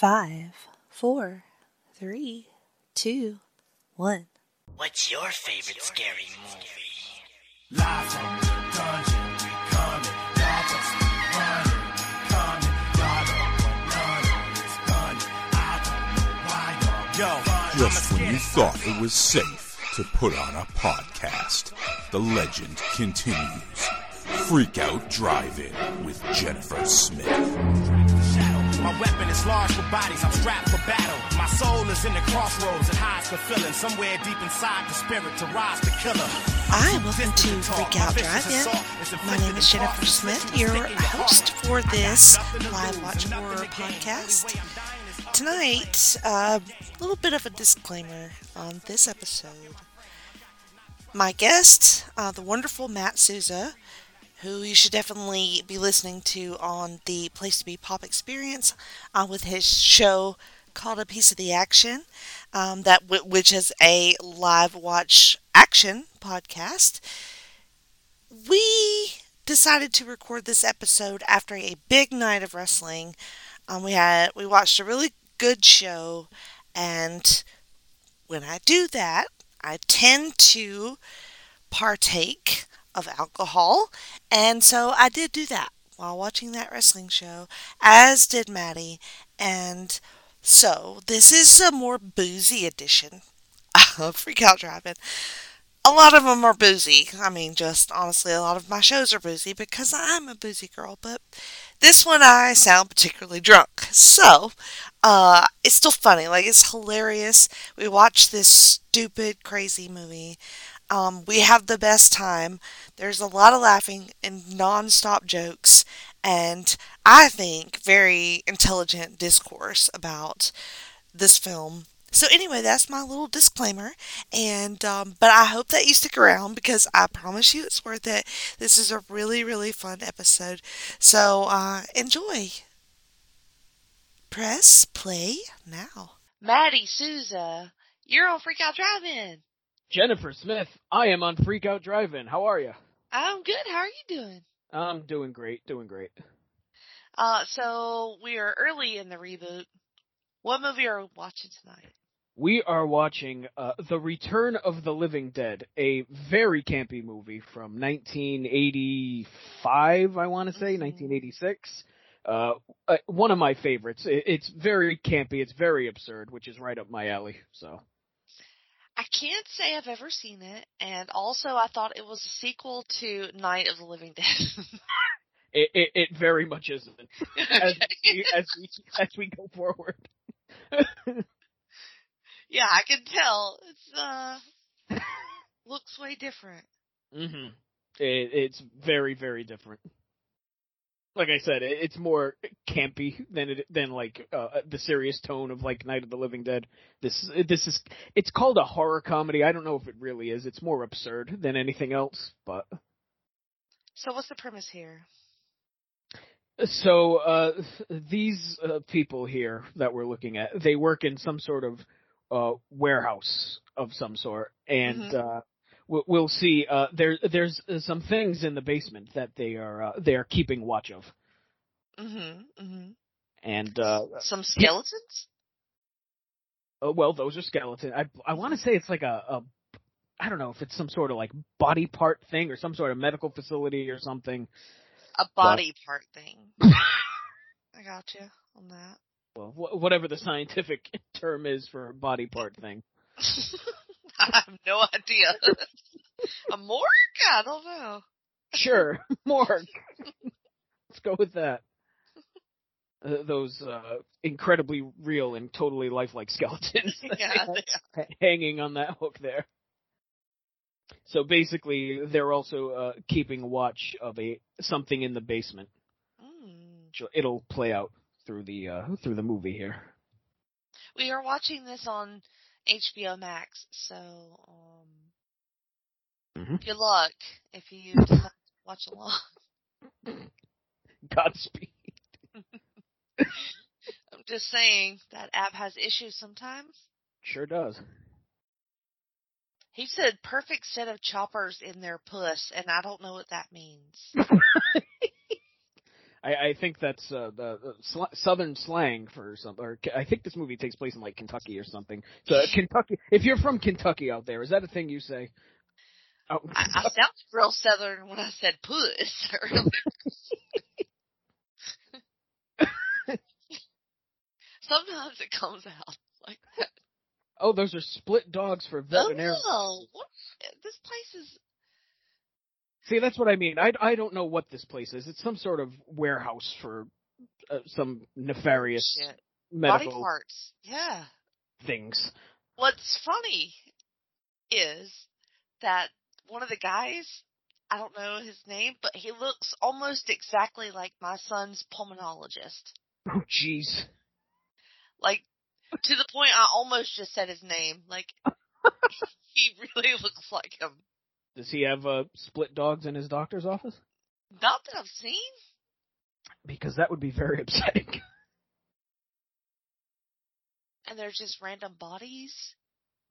Five, four, three, two, one. What's your favorite scary movie? Live from the dungeon, we coming. Y'all running, coming. Y'all don't none of this gunning. I don't know why y'all Yo, Just when you thought it was safe to put on a podcast, the legend continues. Freak Out Drive-In with Jennifer Smith. Weapon is large for bodies, I'm strapped for battle. My soul is in the crossroads, it hides the feeling. Somewhere deep inside the spirit to rise the killer. Hi, welcome to Freak Out Drive-In. My name is Jennifer Smith, your host for this live watch horror podcast. Tonight, a little bit of a disclaimer on this episode. My guest, uh, the wonderful Matt Souza, who you should definitely be listening to on the Place to Be Pop Experience uh, with his show called A Piece of the Action, um, that w- which is a live watch action podcast. We decided to record this episode after a big night of wrestling. Um, we had we watched a really good show, and when I do that, I tend to partake of alcohol, and so I did do that while watching that wrestling show, as did Maddie, and so this is a more boozy edition of Freak Out Drive-In. A lot of them are boozy. I mean, just honestly, a lot of my shows are boozy because I'm a boozy girl, but this one I sound particularly drunk. So, uh, it's still funny. Like, it's hilarious. We watch this stupid, crazy movie. Um, we have the best time. There's a lot of laughing and non-stop jokes, and I think very intelligent discourse about this film. So anyway, that's my little disclaimer, and um, but I hope that you stick around because I promise you it's worth it. This is a really really fun episode, so uh, enjoy. Press play now. Maddie Souza, you're on Freak Out Drive-In. Jennifer Smith, I am on Freak Out Drive-In. How are you? I'm good. How are you doing? I'm doing great, doing great. Uh, so we are early in the reboot. What movie are we watching tonight? We are watching uh, The Return of the Living Dead, a very campy movie from 1985, I want to say, Mhm. 1986. Uh, uh, one of my favorites. It, it's very campy, it's very absurd, which is right up my alley. So, I can't say I've ever seen it, and also I thought it was a sequel to Night of the Living Dead. it it, it very much isn't as we, as we as we go forward. yeah, I can tell. It's uh looks way different. hmm It, it's very, very different. Like I said, it's more campy than it than like uh, the serious tone of like Night of the Living Dead. This this is it's called a horror comedy. I don't know if it really is. It's more absurd than anything else. But So what's the premise here? so uh, these uh, people here that we're looking at, they work in some sort of uh, warehouse of some sort, and Mhm. We'll, see. Uh, there, there's uh, some things in the basement that they are uh, they are keeping watch of, Mhm. Mhm. and uh, Some skeletons? uh, well, those are skeletons. I I want to say it's like a, a I don't know if it's some sort of like body part thing or some sort of medical facility or something. A body part thing. I got you on that. Well, wh- whatever the scientific term is for a body part thing. I have no idea. a morgue? I don't know. Sure, morgue. Let's go with that. Uh, those uh, incredibly real and totally lifelike skeletons Yeah, ha- hanging on that hook there. So basically, they're also uh, keeping watch of a something in the basement. Mm. It'll play out through the uh, through the movie here. We are watching this on HBO Max, so um, Mhm. good luck if you decide to watch along. Godspeed. I'm just saying that app has issues sometimes. Sure does. He said perfect set of choppers in their puss, and I don't know what that means. I, I think that's uh, the, the sl- southern slang for something. Or I think this movie takes place in like Kentucky or something. So uh, Kentucky. If you're from Kentucky out there, is that a thing you say? Oh, I, I sounded real southern when I said puss. Sometimes it comes out like that. oh, those are split dogs for veterinary. Oh? This place is. See, that's what I mean. I, I don't know what this place is. It's some sort of warehouse for uh, some nefarious Shit. Body parts. Yeah. things. What's funny is that one of the guys, I don't know his name, but he looks almost exactly like my son's pulmonologist. Oh, jeez. Like, to the point I almost just said his name. Like, he really looks like him. Does he have uh, split dogs in his doctor's office? Not that I've seen. Because that would be very upsetting. And they're just random bodies.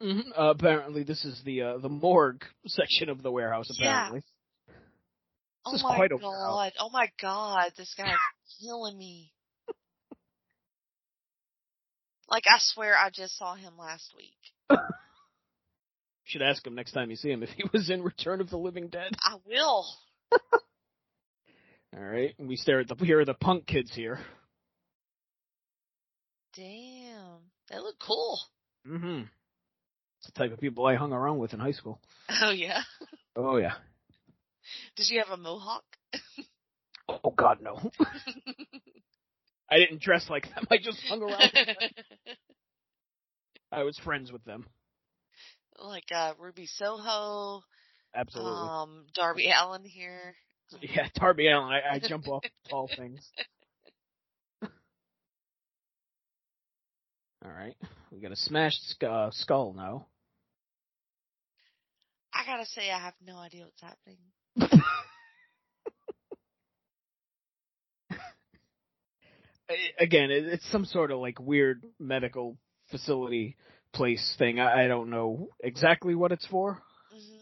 hmm Uh, apparently, this is the uh, the morgue section of the warehouse. Yeah. Apparently, Oh is my god. warehouse. Oh my god. This guy's killing me. Like, I swear I just saw him last week. Should ask him next time you see him if he was in Return of the Living Dead. I will. All right, and we stare at the here are the punk kids here. Damn. They look cool. Mm-hmm. It's the type of people I hung around with in high school. Oh yeah. Oh yeah. Did you have a mohawk? Oh God, no. I didn't dress like them. I just hung around. with them. I was friends with them. Like uh Ruby Soho, Absolutely. um Darby Allin here. yeah, Darby Allin. I, I jump off tall things. All right, we got a smashed uh, skull now. I gotta say I have no idea what's happening. Again, it's some sort of like weird medical facility place thing. I, I don't know exactly what it's for. hmm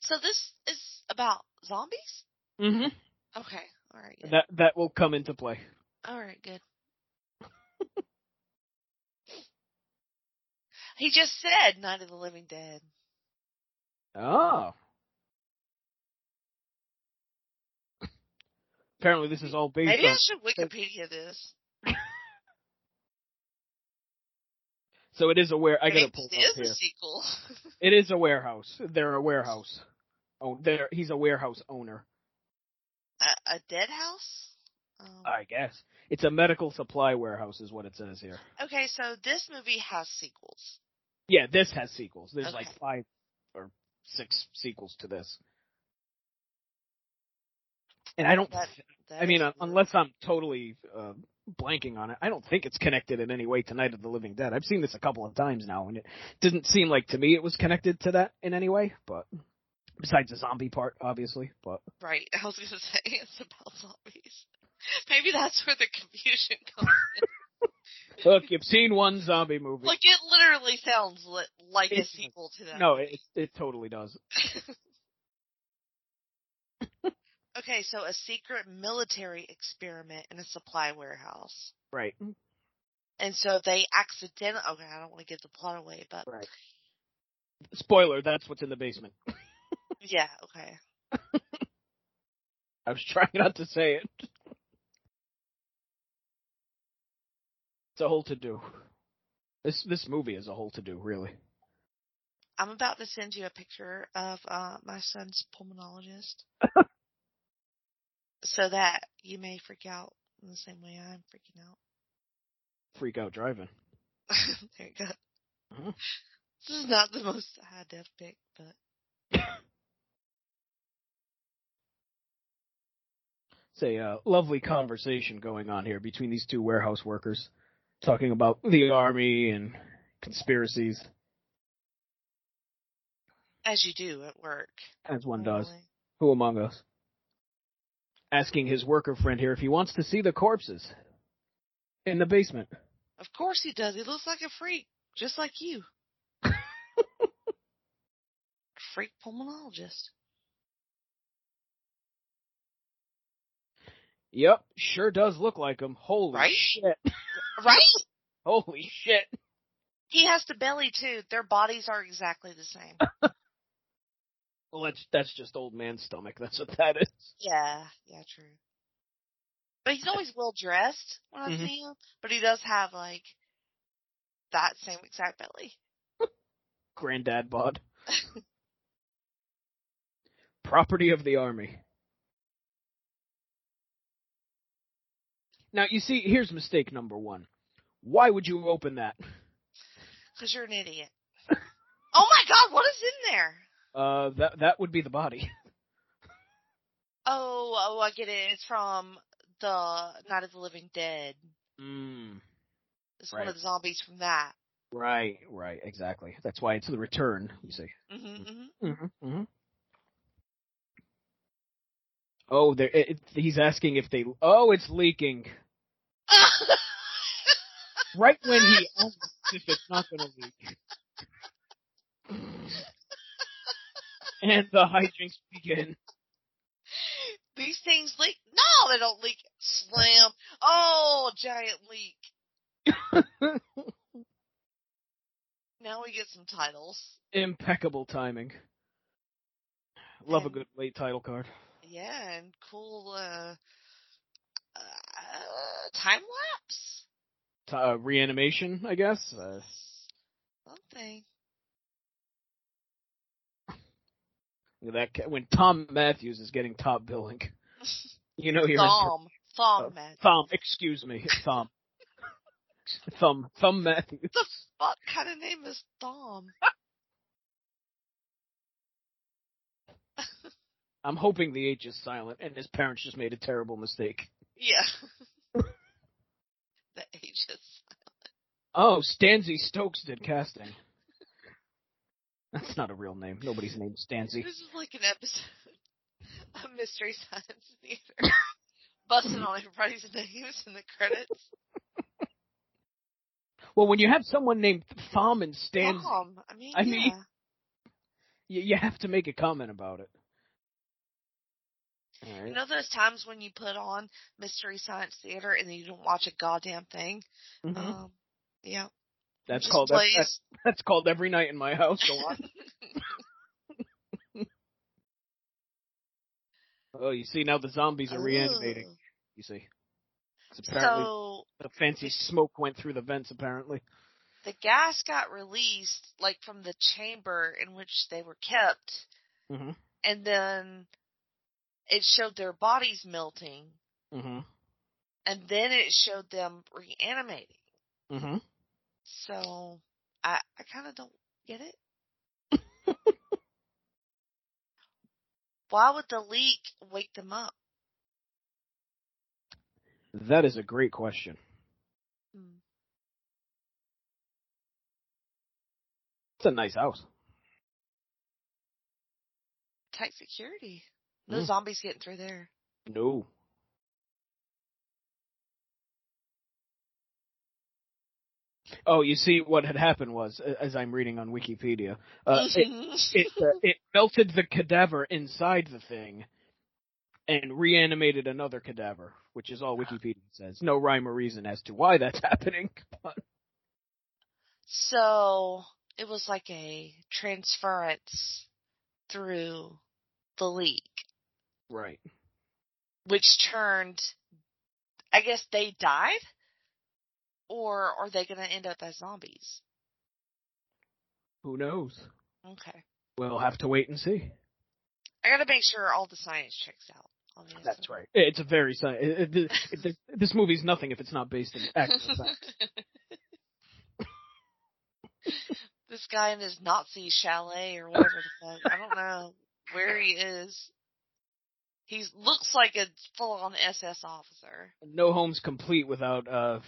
So this is about zombies? Mm-hmm. Okay. Alright, good. That that will come into play. Alright, good. he just said Night of the Living Dead. Oh. Apparently, this is all based Maybe I should Wikipedia this. So it is a ware. I gotta pull it up is here. a sequel. It is a warehouse. They're a warehouse. Oh, they're he's a warehouse owner. a, a dead house? Um, I guess it's a medical supply warehouse, is what it says here. okay, so this movie has sequels. Yeah, this has sequels. There's Okay. like five or six sequels to this. And I don't. That- that I mean, uh, unless I'm totally uh, blanking on it, I don't think it's connected in any way to Night of the Living Dead. I've seen this a couple of times now, and it didn't seem like to me it was connected to that in any way. But besides the zombie part, obviously. But Right, I was gonna say it's about zombies. Maybe that's where the confusion comes in. look, you've seen one zombie movie. Like it literally sounds li- like a It's- sequel to that. no, it it totally does. okay, so a secret military experiment in a supply warehouse. Right. And so they accidentally, okay, I don't want to give the plot away, but Right. Spoiler: That's what's in the basement. yeah, okay. I was trying not to say it. It's a whole to do. This this movie is a whole to do, really. I'm about to send you a picture of uh, my son's pulmonologist so that you may freak out in the same way I'm freaking out. Freak out Drive-In. there you go. Mhm. This is not the most high def pick, but It's a uh, lovely conversation going on here between these two warehouse workers, talking about the army and conspiracies, as you do at work. as one does. Who among us? Asking his worker friend here if he wants to see the corpses in the basement. Of course he does. He looks like a freak, just like you. freak pulmonologist. Yep, sure does look like him. Holy Right? shit. Right? Holy shit. He has the belly too. Their bodies are exactly the same. Well, that's that's just old man stomach. That's what that is. Yeah, yeah, true. But he's always well dressed when I Mhm. see him. But he does have like that same exact belly. Granddad bod. Property of the army. Now you see, here's mistake number one. Why would you open that? Cause you're an idiot. oh my god, what is in there? Uh, that that would be the body. Oh, oh, I get it. It's from the Night of the Living Dead. Mm. It's one of the zombies from that. Right, right, exactly. That's why it's the return. You see. hmm hmm Mm-hmm. hmm Oh, there. It- he's asking if they. Oh, it's leaking. Right when he asks if it's not going to leak. and the hijinks begin. These things leak. No, they don't leak. Slam. Oh, giant leak. Now we get some titles. Impeccable timing. Love a good late title card. Yeah, and cool uh, uh time lapse. Uh, reanimation, I guess. Uh, Something. look at that when Thom Mathews is getting top billing. You know you're in Thumb. Thumb, Oh, man. Thumb, excuse me, Thumb. Thumb, Thumb Matthews. What the fuck kind of name is Thumb? I'm hoping the H is silent and his parents just made a terrible mistake. Yeah. the ages. Oh, Stanzi Stokes did casting. That's not a real name. Nobody's named Stanzi. This is like an episode of Mystery Science Theater. Busting on everybody's names in the credits. Well, when you have someone named Thumb and Thumb. I mean, I mean- yeah. you, you have to make a comment about it. All You know those times when you put on Mystery Science Theater and then you don't watch a goddamn thing? Mhm. Um, yeah. That's just called that's, plays. that's, that's called every night in my house. Go on. oh, you see now the zombies are reanimating. Ugh. You see, apparently So the fancy smoke went through the vents. Apparently. the gas got released like from the chamber in which they were kept hmm and then it showed their bodies melting hmm and then it showed them reanimating. hmm So I I kind of don't get it. Why would the leak wake them up? That is a great question. Hmm. It's a nice house. Tight security. No Mm. zombies getting through there. No. Oh, you see, what had happened was, as I'm reading on Wikipedia, uh, it, it, uh, it melted the cadaver inside the thing and reanimated another cadaver, which is all Wikipedia says. No rhyme or reason as to why that's happening. But so it was like a transference through the leak, right. which turned. I guess they died, or are they going to end up as zombies? Who knows? Okay. We'll have to wait and see. I gotta make sure all the science checks out. obviously. That's right. It's a very science. this movie's nothing if it's not based in actual fact. this guy in his Nazi chalet or whatever the fuck. I don't know where he is. He looks like a full on SS officer. No home's complete without uh,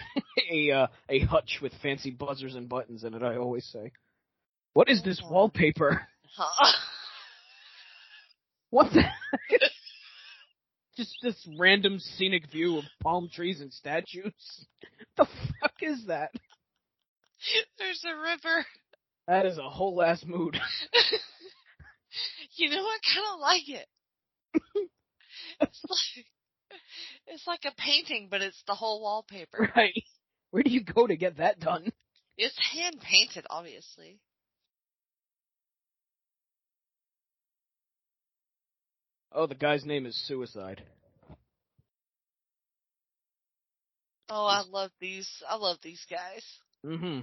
a uh, a hutch with fancy buzzers and buttons in it. I always say. What is this wallpaper? Huh. What the? Just this random scenic view of palm trees and statues. The fuck is that? There's a river. That is a whole ass mood. you know, I kind of like it. it's like It's like a painting, but it's the whole wallpaper. Right. Where do you go to get that done? It's hand painted, obviously. Oh, the guy's name is Suicide. Oh, I love these. I love these guys. Mm-hmm.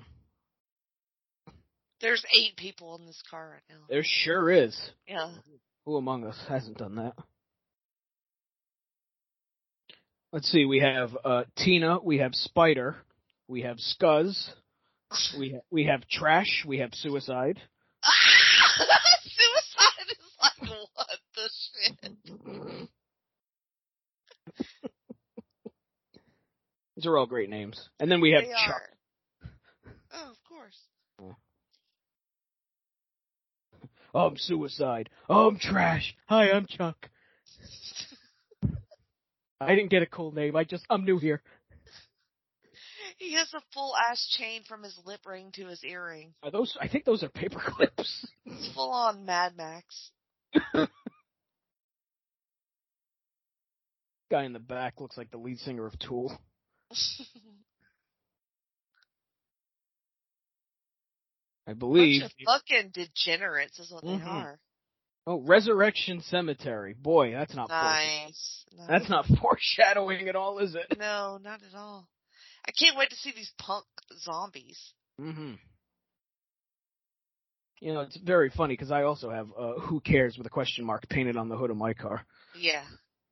There's eight people in this car right now. There sure is. Yeah. Who among us hasn't done that? Let's see. We have uh, Tina. We have Spider. We have Scuzz. We ha- we have Trash. We have Suicide. Suicide is like what the shit. These are all great names. And then we have They Chuck. are. Oh, of course. Oh, I'm Suicide. Oh, I'm Trash. Hi, I'm Chuck. I didn't get a cool name. I just I'm new here. He has a full ass chain from his lip ring to his earring. Are those? I think those are paper clips. It's full on Mad Max. Guy in the back looks like the lead singer of Tool. I believe. Bunch of fucking degenerates is what Mhm. they are. Oh, Resurrection Cemetery. Boy, that's not. foreshadowing. Nice. That's not foreshadowing at all, is it? No, not at all. I can't wait to see these punk zombies. Mm-hmm. You know, it's very funny because I also have uh, "Who cares" with a question mark painted on the hood of my car. Yeah.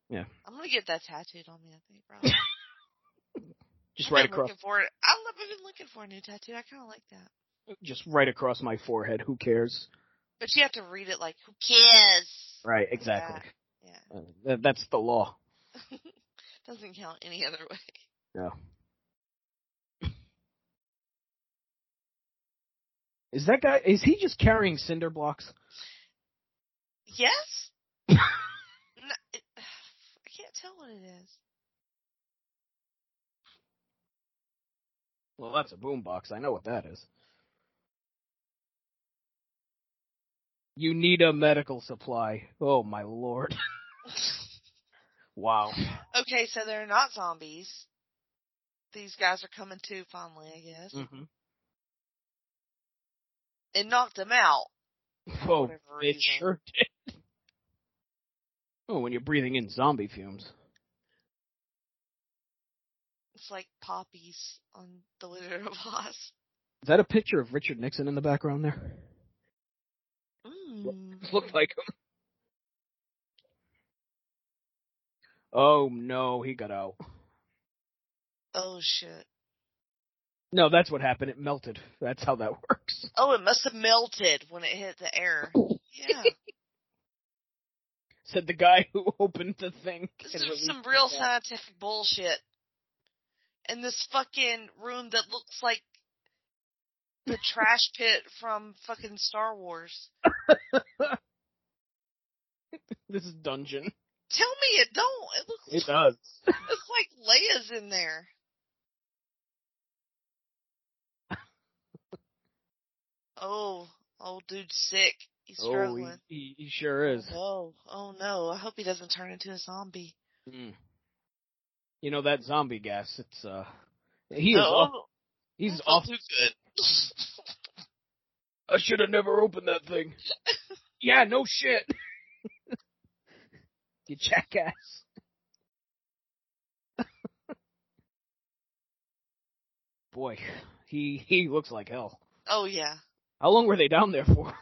Yeah. I'm gonna get that tattooed on me. I think, probably. Just I've right across, for it. I've been looking for a new tattoo. I kind of like that. just right across my forehead. Who cares? But you have to read it like, "Who cares?" Right, exactly. that. Uh, that's the law. Doesn't count any other way. Yeah. Is that guy? Is he just carrying cinder blocks? Yes. no, it, I can't tell what it is. Well, that's a boombox. I know what that is. You need a medical supply. Oh my lord. wow. Okay, so they're not zombies. These guys are coming to finally, I guess. Mm-hmm. It knocked them out. Oh, it sure did. Oh, when you're breathing in zombie fumes. It's like poppies on the Wizard of Oz. Is that a picture of Richard Nixon in the background there? Mm. Looked like him. Oh no, he got out. Oh shit. No, that's what happened. It melted. That's how that works. Oh, it must have melted when it hit the air. Yeah. Said the guy who opened the thing. This is some real scientific bullshit. In this fucking room that looks like the trash pit from fucking Star Wars. This is dungeon. Tell me it don't. It looks It does. it's like Leia's in there. Oh, old dude's sick. He's Oh, struggling. he, he, he sure is. Oh, oh no. I hope he doesn't turn into a zombie. Mm. You know that zombie gas? It's uh, he is no, off. He's that's off. too good. I should have never opened that thing. yeah, no shit. you jackass. Boy, he he looks like hell. oh yeah. How long were they down there for?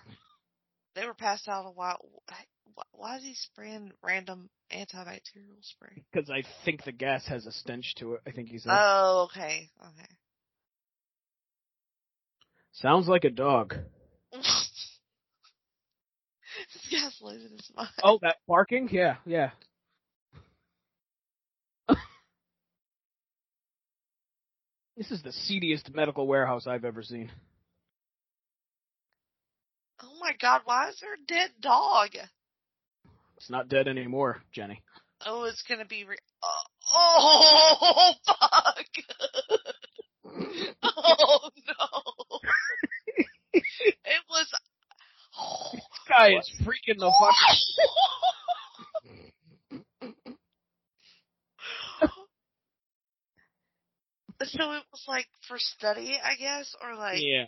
They were passed out a while. Why- is he spraying random antibacterial spray? Because I think the gas has a stench to it. I think he said. Oh, okay. Okay. Sounds like a dog. this guy's losing his mind. Oh, that barking? Yeah, yeah. this is the seediest medical warehouse I've ever seen. Oh my god, why is there a dead dog? It's not dead anymore, Jenny. Oh, it's gonna be re- oh, oh, fuck! oh no! it was. This guy what? is freaking the fuck. so it was like for study, I guess, or like yeah.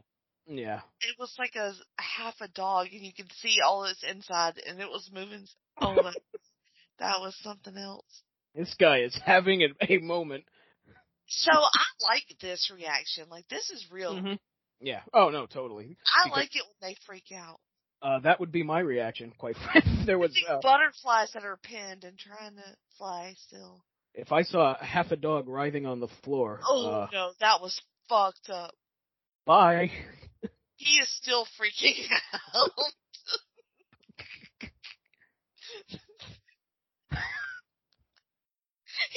Yeah. It was like a half a dog and you could see all its inside and it was moving. Oh, that, that was something else. This guy is having a moment. So I like this reaction. Like this is real. Mhm. Yeah. Oh no, totally. I Because- like it when they freak out. Uh, that would be my reaction, quite frankly. there was, These uh, butterflies that are pinned and trying to fly still. if I saw half a dog writhing on the floor, Oh uh, no, that was fucked up. bye. He is still freaking out.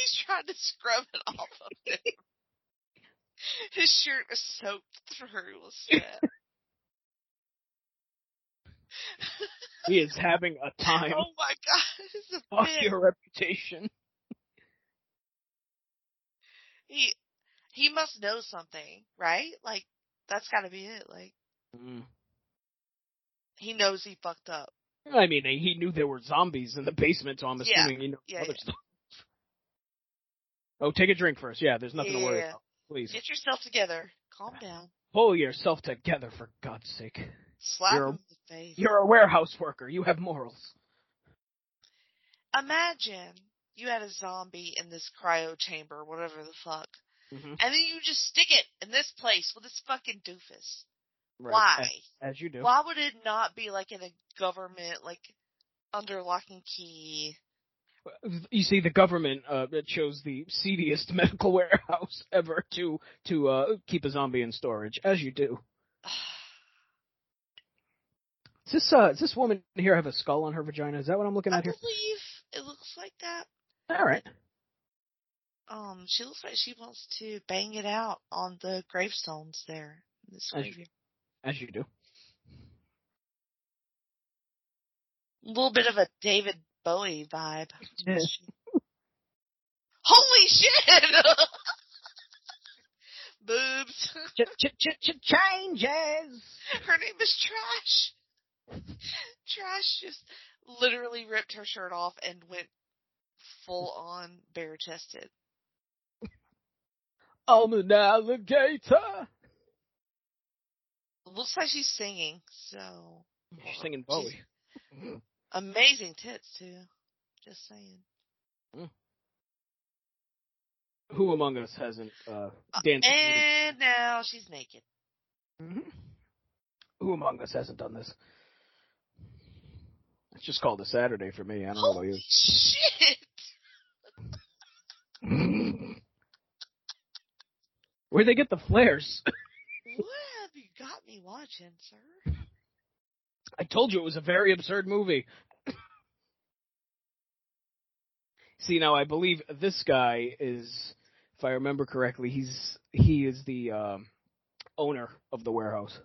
He's trying to scrub it off of him. His shirt is soaked through with sweat. He is having a time. oh my god, Fuck your reputation. He he must know something, right? Like that's got to be it. Like Mm. he knows he fucked up. I mean, he knew there were zombies in the basement, so I'm Yeah. assuming he knows Yeah, other yeah. stuff. Oh, take a drink first. Yeah, there's nothing to worry about. Please. Get yourself together. Calm down. Pull yourself together, for God's sake. Slap You're a- him in the face. You're a warehouse worker. You have morals. Imagine you had a zombie in this cryo chamber, whatever the fuck, hmm and then you just stick it in this place with this fucking doofus. Right. Why? As, as you do. Why would it not be like in a government, like under lock and key? You see, the government uh, chose the seediest medical warehouse ever to to uh, keep a zombie in storage, as you do. Does this uh, does this woman here have a skull on her vagina? Is that what I'm looking I at here? believe it looks like that. All right. Um, she looks like she wants to bang it out on the gravestones there. in This As you- As you do. A little bit of a David Bowie vibe. Yeah. Holy shit! Boobs. Ch ch ch ch changes. Her name is Trash. Trash just literally ripped her shirt off and went full on bare chested. I'm an alligator. Looks like she's singing, so She's singing Bowie. Amazing tits too. Just saying. Who among us hasn't uh, danced? And now she's naked. Mhm. Who among us hasn't done this? It's just called a Saturday for me. I don't know about you. shit! Where'd they get the flares? What have you got me watching, sir? I told you it was a very absurd movie. See, now I believe this guy is, if I remember correctly, he's he is the um, owner of the warehouse.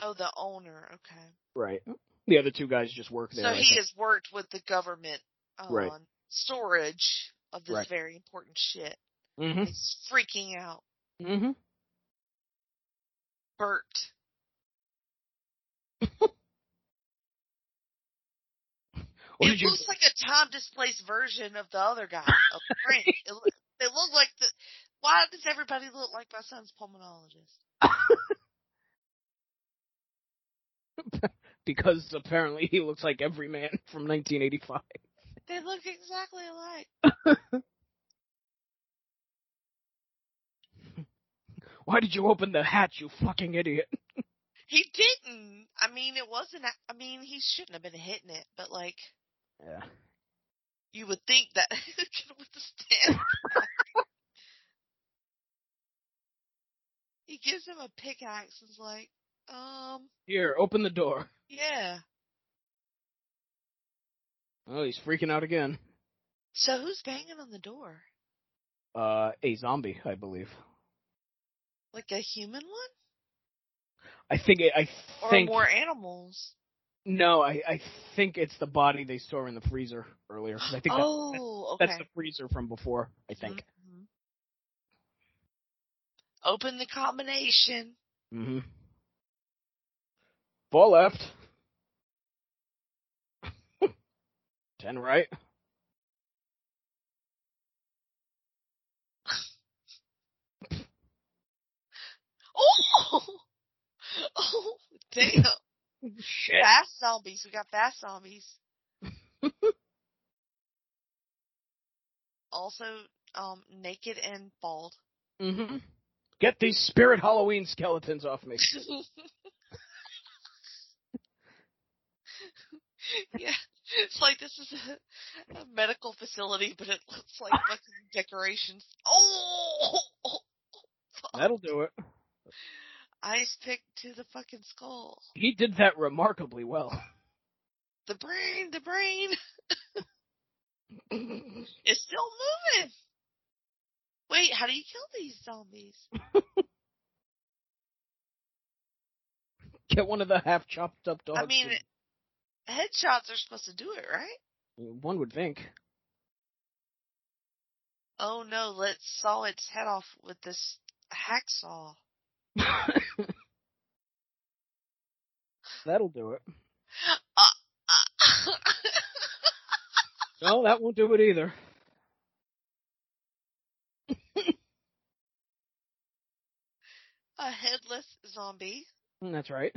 Oh, the owner. Okay. Right. The other two guys just work there. So I he think. has worked with the government on Right. storage of this Right. very important shit. Mhm. He's freaking out. Mhm. Burt. What it did you? looks like a time displaced version of the other guy, of Frank. It, look, they look like the. Why does everybody look like my son's pulmonologist? because apparently he looks like every man from 1985. They look exactly alike. Why did you open the hatch, you fucking idiot? He didn't. I mean, it wasn't. I mean, he shouldn't have been hitting it, but like, Yeah. you would think that it could withstand. he gives him a pickaxe and is like, um, Here, open the door. yeah. Oh, he's freaking out again. So who's banging on the door? Uh, a zombie, I believe. Like a human one? I think it, I Or think more animals? No, I, I think it's the body they store in the freezer earlier. I think that, oh, okay. that's the freezer from before. I think. Mm-hmm. Open the combination. Mm-hmm. Ball left. Ten right. oh! Oh, damn. Shit. Fast zombies. We got fast zombies. also, um, naked and bald. hmm Get these spirit Halloween skeletons off me. yeah. It's like this is a, a medical facility, but it looks like fucking decorations. Oh! Fuck. That'll do it. Ice pick to the fucking skull. He did that remarkably well. The brain, the brain. It's still moving. Wait, how do you kill these zombies? Get one of the half chopped up dogs. I mean, to- headshots are supposed to do it, right? one would think. Oh no, let's saw its head off with this hacksaw. That'll do it. Uh, No, that won't do it either. a headless zombie. Mm, That's right.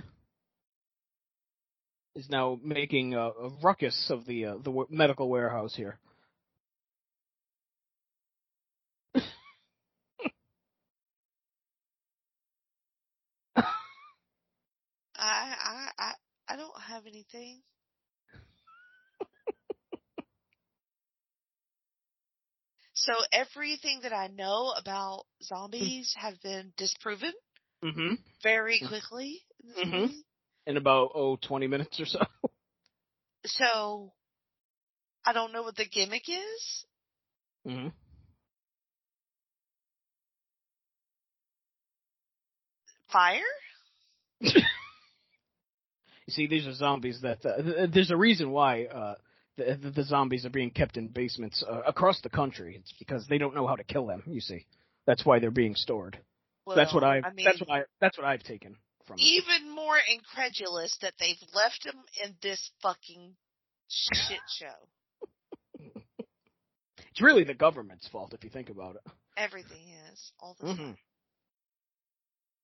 Is now making a, a ruckus of the uh, the w- medical warehouse here. I I I I don't have anything. so everything that I know about zombies have been disproven Mm-hmm. very quickly Mhm. movie. In about oh twenty minutes or so. So I don't know what the gimmick is. Mm-hmm. Fire? See, these are zombies that uh, there's a reason why uh, the, the, zombies are being kept in basements uh, across the country. It's because they don't know how to kill them. You see, that's why they're being stored. Well, that's what I. I mean, that's what I. That's what I've taken from it. even more incredulous that they've left them in this fucking shit show. It's really the government's fault if you think about it. Everything is all the time. Mm-hmm.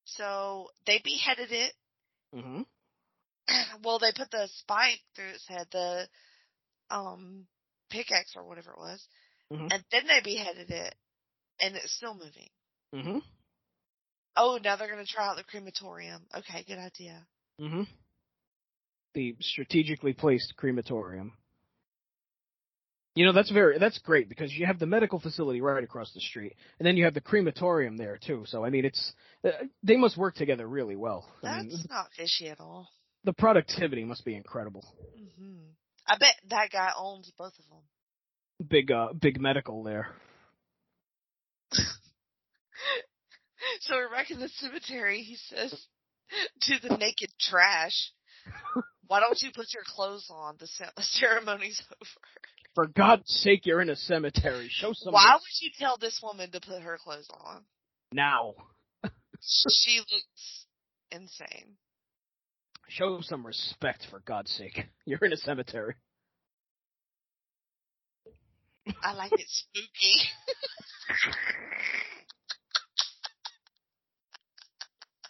So they beheaded it. Mm-hmm. well, they put the spike through its head, the um pickaxe or whatever it was, Mhm. and then they beheaded it, and it's still moving. Mm-hmm. Oh, now they're gonna try out the crematorium. Okay, good idea. Mm-hmm. The strategically placed crematorium. You know that's very that's great because you have the medical facility right across the street, and then you have the crematorium there too. So I mean, it's uh, they must work together really well. I mean, That's not fishy at all. The productivity must be incredible. hmm I bet that guy owns both of them. Big uh big medical there. So we're back in the cemetery. He says to the naked trash, "Why don't you put your clothes on? The ceremony's over." For God's sake, you're in a cemetery. Show some Why would you tell this woman to put her clothes on? now. She looks insane. Show some respect for God's sake. You're in a cemetery. I like it spooky.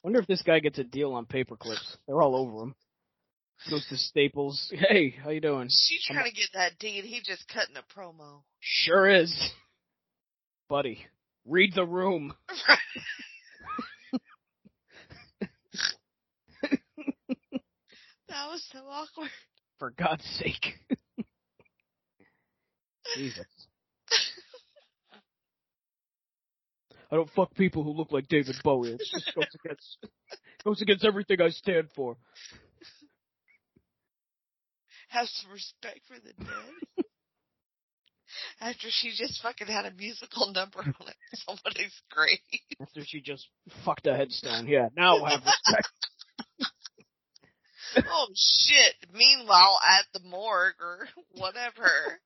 Wonder if this guy gets a deal on paper clips. They're all over him. Goes to Staples. Hey, how you doing? She's trying to get that D, and he just cutting a promo. Sure is. Buddy, read the room. That was so awkward. For God's sake. Jesus. I don't fuck people who look like David Bowie. It just goes against goes against everything I stand for. Have some respect for the dead. After she just fucking had a musical number on it, somebody's grave. After she just fucked a headstone. Yeah, now have respect. oh shit! Meanwhile, at the morgue or whatever.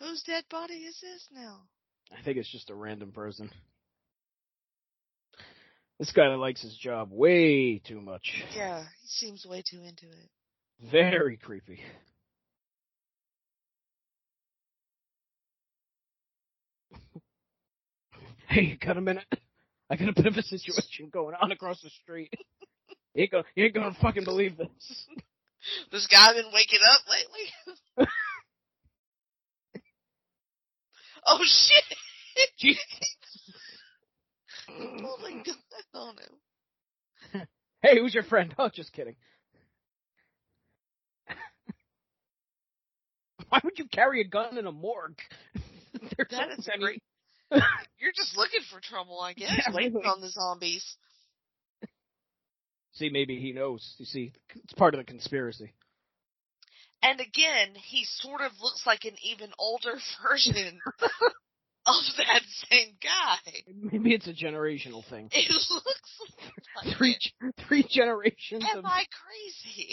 Whose dead body is this now? I think it's just a random person. This guy likes his job way too much. Yeah, he seems way too into it. Very creepy. Hey, got a minute? I got a bit of a situation going on across the street. You ain't gonna, you ain't gonna fucking believe this. This guy been waking up lately? oh shit! Jesus. oh my god! Oh no. Hey, who's your friend? Oh, just kidding. Why would you carry a gun in a morgue? That is any- great. You're just looking for trouble, I guess. Yeah, waiting really. on the zombies. See, maybe he knows. You see, it's part of the conspiracy. And again, he sort of looks like an even older version of that same guy. Maybe it's a generational thing. It looks like Three, it. three generations Am of. I crazy?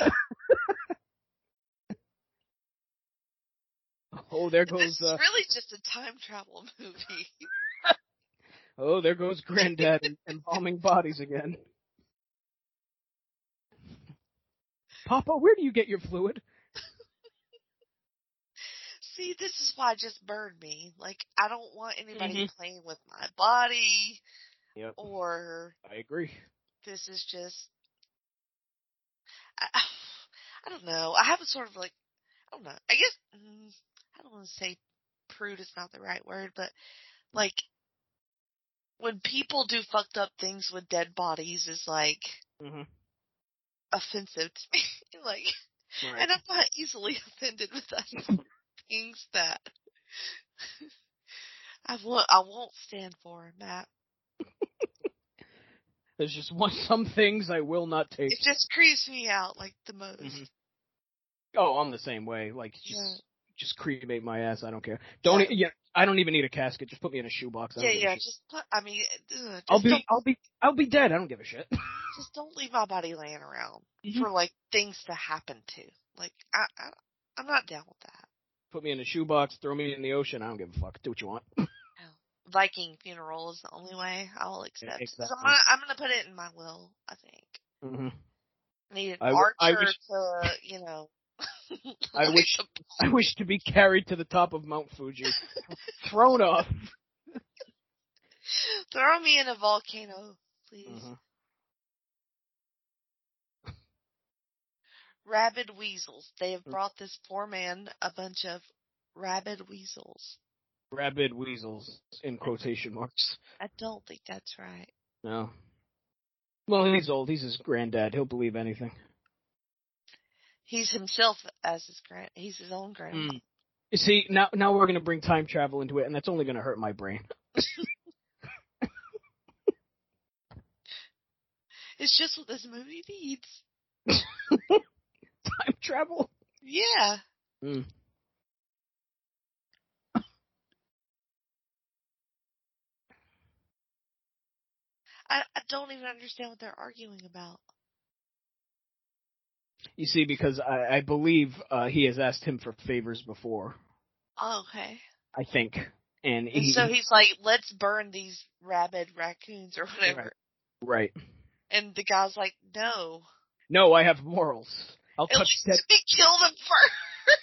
Oh, there goes. this goes. is Uh, really just a time travel movie. oh, there goes Granddad and, and bodies again. Papa, where do you get your fluid? See, this is why it just burned me. Like, I don't want anybody Mhm. playing with my body, Yep, or I agree. this is just. I, I don't know. I have a sort of like, I don't know. I guess mm, I don't want to say prude is not the right word, but like when people do fucked up things with dead bodies is like hmm offensive to me. like, Right. and I'm not easily offended with that things that I won't. I won't stand for, Matt. There's just one some things I will not take. It just creeps me out like the most. Mhm. Oh, I'm the same way. Like just Yeah. Just cremate my ass. I don't care. Don't Yeah. yeah. I don't even need a casket. Just put me in a shoebox. Yeah, yeah. Just put. I mean, ugh, I'll be I'll be I'll be dead. I don't give a shit. just don't leave my body laying around Mhm. for like things to happen to. Like I, I, I'm not down with that. Put me in a shoebox. Throw me in the ocean. I don't give a fuck. Do what you want. Viking funeral is the only way I will accept. exactly. I'm gonna, I'm gonna put it in my will. I think. Mm-hmm. I need an I w- I archer wish- to, you know. I wish- I wish to be carried to the top of Mount Fuji, thrown off. Throw me in a volcano, please. Mhm. Rabid weasels. They Mm. have brought this poor man a bunch of rabid weasels. Rabid weasels in quotation marks. I don't think that's right. No. Well, he's old. He's his granddad. He'll believe anything. He's himself as his grand. He's his own grandpa. Mm. You see, now now we're gonna bring time travel into it, and that's only gonna hurt my brain. It's just what this movie needs. Time travel. Yeah. Mm. I, I don't even understand what they're arguing about. You see, because I, I believe uh, he has asked him for favors before. Oh, okay. I think, and, And he, so he's like, let's burn these rabid raccoons or whatever. right. And the guy's like, no. No, I have morals. I'll At touch dead. we kill them first.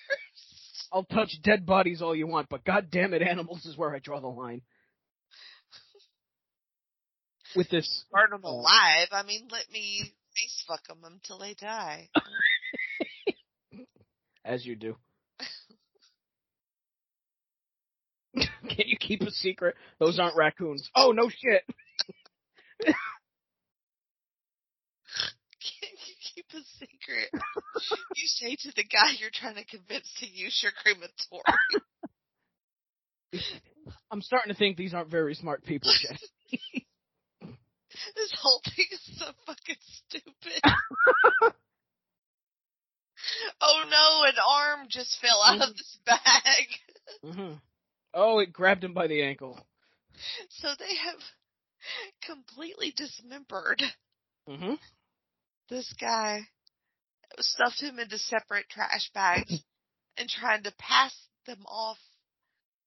I'll touch dead bodies all you want, but god damn it, animals is where I draw the line. With this, Burn them alive. I mean, let me face fuck them until they die. as you do. Can you keep a secret? Those aren't raccoons. Oh no shit. Can you keep a secret? you say to the guy you're trying to convince to use your crematory. I'm starting to think these aren't very smart people, Jen. This whole thing is so fucking stupid. oh no, an arm just fell out of this bag. hmm Oh, it grabbed him by the ankle. So they have completely dismembered hmm this guy, stuffed him into separate trash bags, and tried to pass them off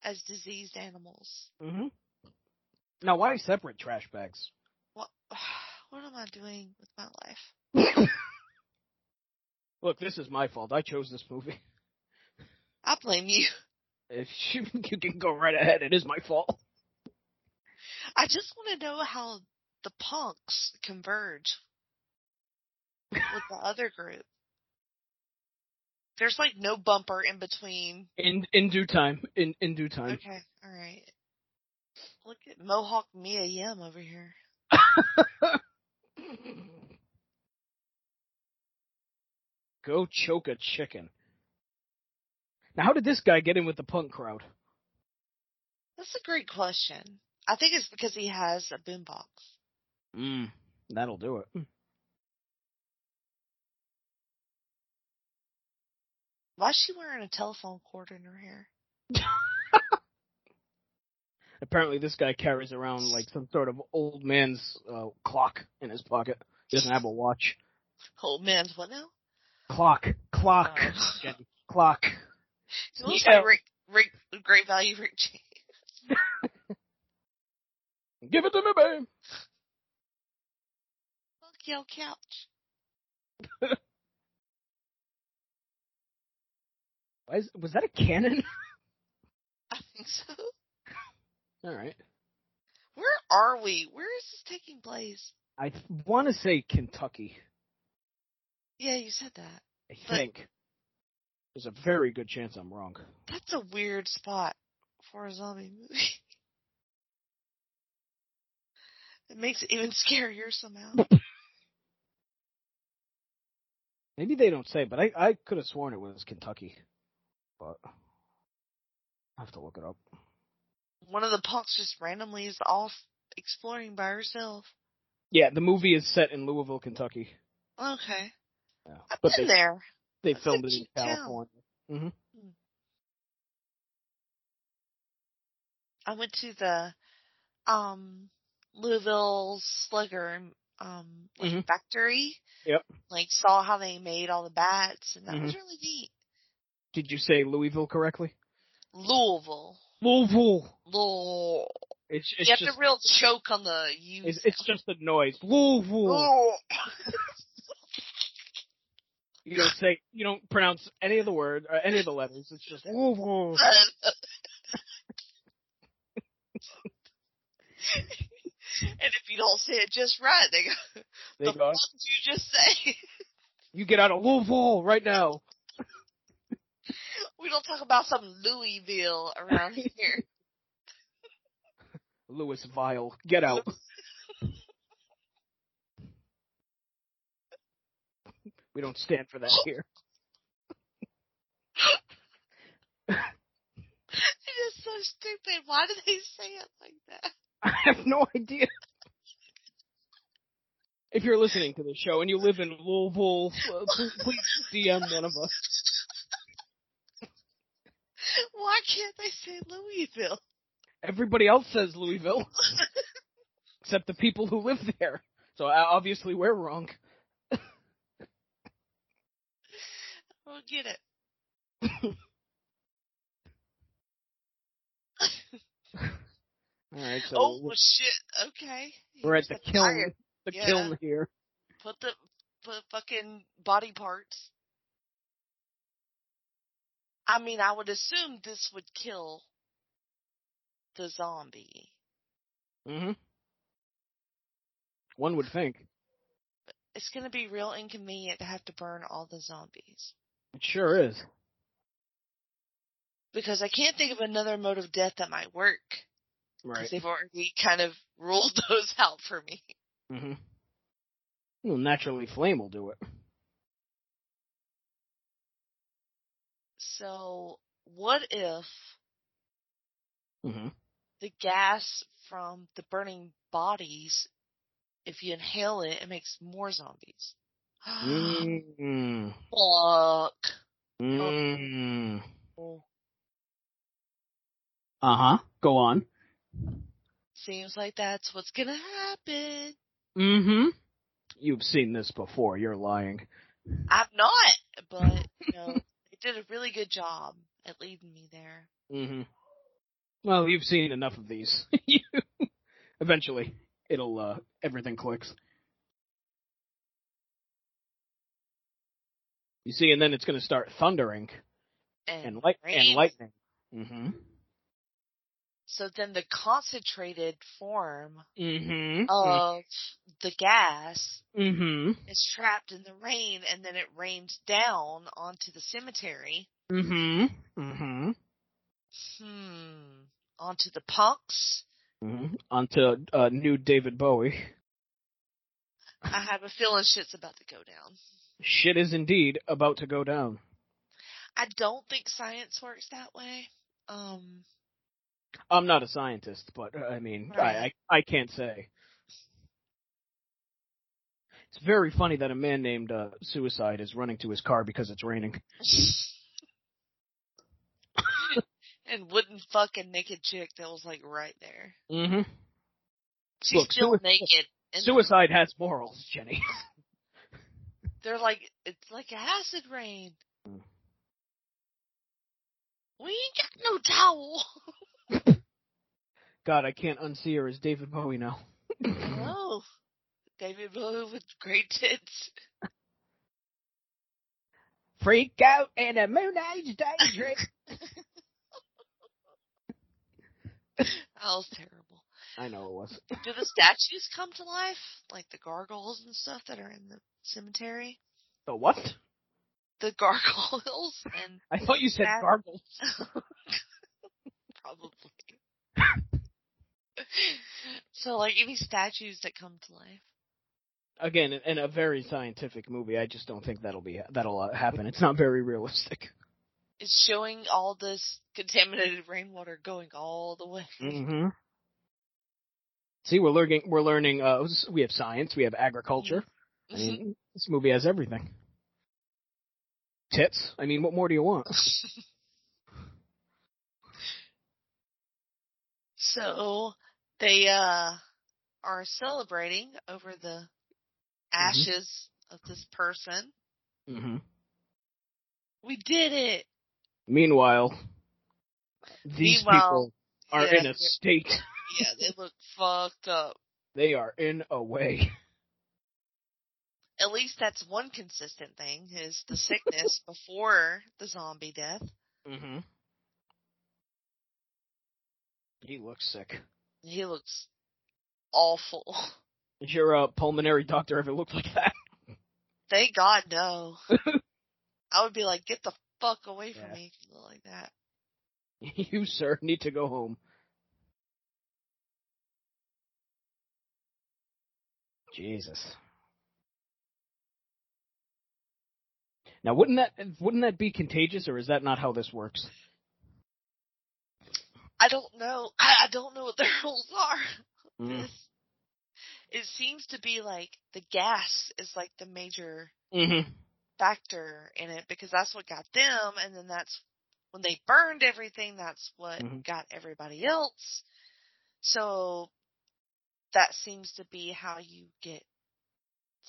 as diseased animals. Mm-hmm. Now, why separate trash bags? What, what am I doing with my life? Look, this is my fault. I chose this movie. I blame you. If you, you can go right ahead, it is my fault. I just want to know how the punks converge with the other group. There's like no bumper in between. In in due time. In in due time. Okay, all right. Look at Mohawk Mia Yim over here. Go choke a chicken. Now, how did this guy get in with the punk crowd? That's a great question. I think it's because he has a boombox. Mm, that'll do it. Why is she wearing a telephone cord in her hair? Apparently, this guy carries around like some sort of old man's uh, clock in his pocket. He doesn't have a watch. Old man's what now? Clock, clock, Oh. Jenny, clock. He looks Yeah. like Rick, Rick, Great Value Rick James. Give it to me, babe. Fuck your couch. Why is, was that a cannon? I think so. All right. Where are we? Where is this taking place? I want to say Kentucky. Yeah, you said that. I But- think. There's a very good chance I'm wrong. That's a weird spot for a zombie movie. it makes it even scarier somehow. Maybe they don't say, but I, I could have sworn it was Kentucky. But I have to look it up. One of the punks just randomly is off exploring by herself. Yeah, the movie is set in Louisville, Kentucky. Okay. Yeah. I've But been they, there. they That's filmed it in. California. hmm I went to the um Louisville Slugger um like Mhm. factory. Yep. Like saw how they made all the bats and that was Mhm. really neat. Did you say Louisville correctly? Louisville. Louisville. Louisville. It's, You it's have just to real choke on the U. it's, it's just the noise. Louisville. Louisville. You don't say you don't pronounce any of the word or any of the letters. It's just Louisville. and if you don't say it just right, they go, They the go, fuck did you just say? you get out of Louisville right now. We don't talk about some Louisville around here. Louis Vile, get out. we don't stand for that here. It is so stupid. Why do they say it like that? I have no idea. If you're listening to the show and you live in Louisville, uh, please, please DM one of us. Why can't they say Louisville? Everybody else says Louisville, except the people who live there. So uh, obviously we're wrong. I don't get it. All right, so oh we're, shit. Okay. we're at the Here's kiln, fire. the Yeah. kiln here. Put the put fucking body parts. I mean, I would assume this would kill the zombie. hmm One would think. It's gonna be real inconvenient to have to burn all the zombies. It sure is. Because I can't think of another mode of death that might work. Because Right. they've already kind of ruled those out for me. Mm-hmm. Well, naturally, flame will do it. So, what if hmm the gas from the burning bodies, if you inhale it, it makes more zombies? mm Fuck. mm Uh huh. Go on. Seems like that's what's gonna happen. Mm-hmm. You've seen this before. You're lying. I've not, but you know, they did a really good job at leading me there. Mm-hmm. Well, you've seen enough of these. Eventually, it'll uh everything clicks. You see, and then it's going to start thundering And, and light rain. and lightning. Mm-hmm. So then the concentrated form Mm-hmm. of the gas mm-hmm. is trapped in the rain and then it rains down onto the cemetery. Mm-hmm. Mm-hmm. Hmm. Onto the punks. Mm-hmm. Onto uh, new David Bowie. I have a feeling shit's about to go down. Shit is indeed about to go down. I don't think science works that way. Um, I'm not a scientist, but uh, I mean, I, Right. I I can't say. It's very funny that a man named uh, Suicide is running to his car because it's raining. and wouldn't fuck a naked chick that was like right there. Mm-hmm. She's Look, still sui- naked. Suicide has morals, Jenny. They're like, it's like acid rain. Mm. We ain't got no towel. God, I can't unsee her as David Bowie now. no. Oh, David Bowie with great tits. Freak out in a moon age daydream. That was terrible. I know it was. Do the statues come to life? Like the gargoyles and stuff that are in the cemetery? The what? The gargoyles and I thought you said That- gargles. probably. So like any statues that come to life. Again, in- a very scientific movie, I just don't think that'll be that'll uh, happen. It's not very realistic. It's showing all this contaminated rainwater going all the way. Mm-hmm. See, we're learning. We're learning. Uh, we have science. We have agriculture. I mean, this movie has everything. Tits. I mean, what more do you want? so they uh are celebrating over the ashes of this person. Mm-hmm. We did it. Meanwhile, these Meanwhile, people are yeah, in a state. Yeah, they look fucked up. They are in a way. At least that's one consistent thing is the sickness before the zombie death. Mm-hmm. He looks sick. He looks awful. Did your uh, pulmonary doctor ever looked like that? Thank God, no. I would be like, get the fuck away from Yeah. me if you look like that. you, sir, need to go home. Jesus. Now, wouldn't that wouldn't that be contagious, or is that not how this works? I don't know. I, I don't know what the rules are. Mm. This- It seems to be like the gas is like the major Mm-hmm. factor in it because that's what got them, and then that's when they burned everything. That's what Mhm. got everybody else. So that seems to be how you get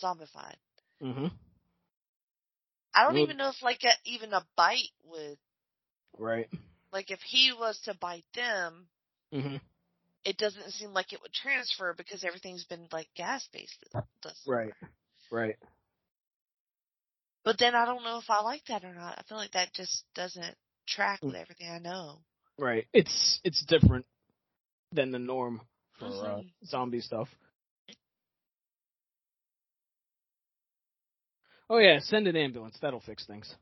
zombified. Mm-hmm. I don't Well- even know if like a, even a bite would Right. Like if he was to bite them, Mm-hmm. it doesn't seem like it would transfer because everything's been like gas based. Right. Right. But then I don't know if I like that or not. I feel like that just doesn't track with everything I know. Right. It's it's different than the norm for uh, Mhm. zombie stuff. Oh yeah, send an ambulance. That'll fix things.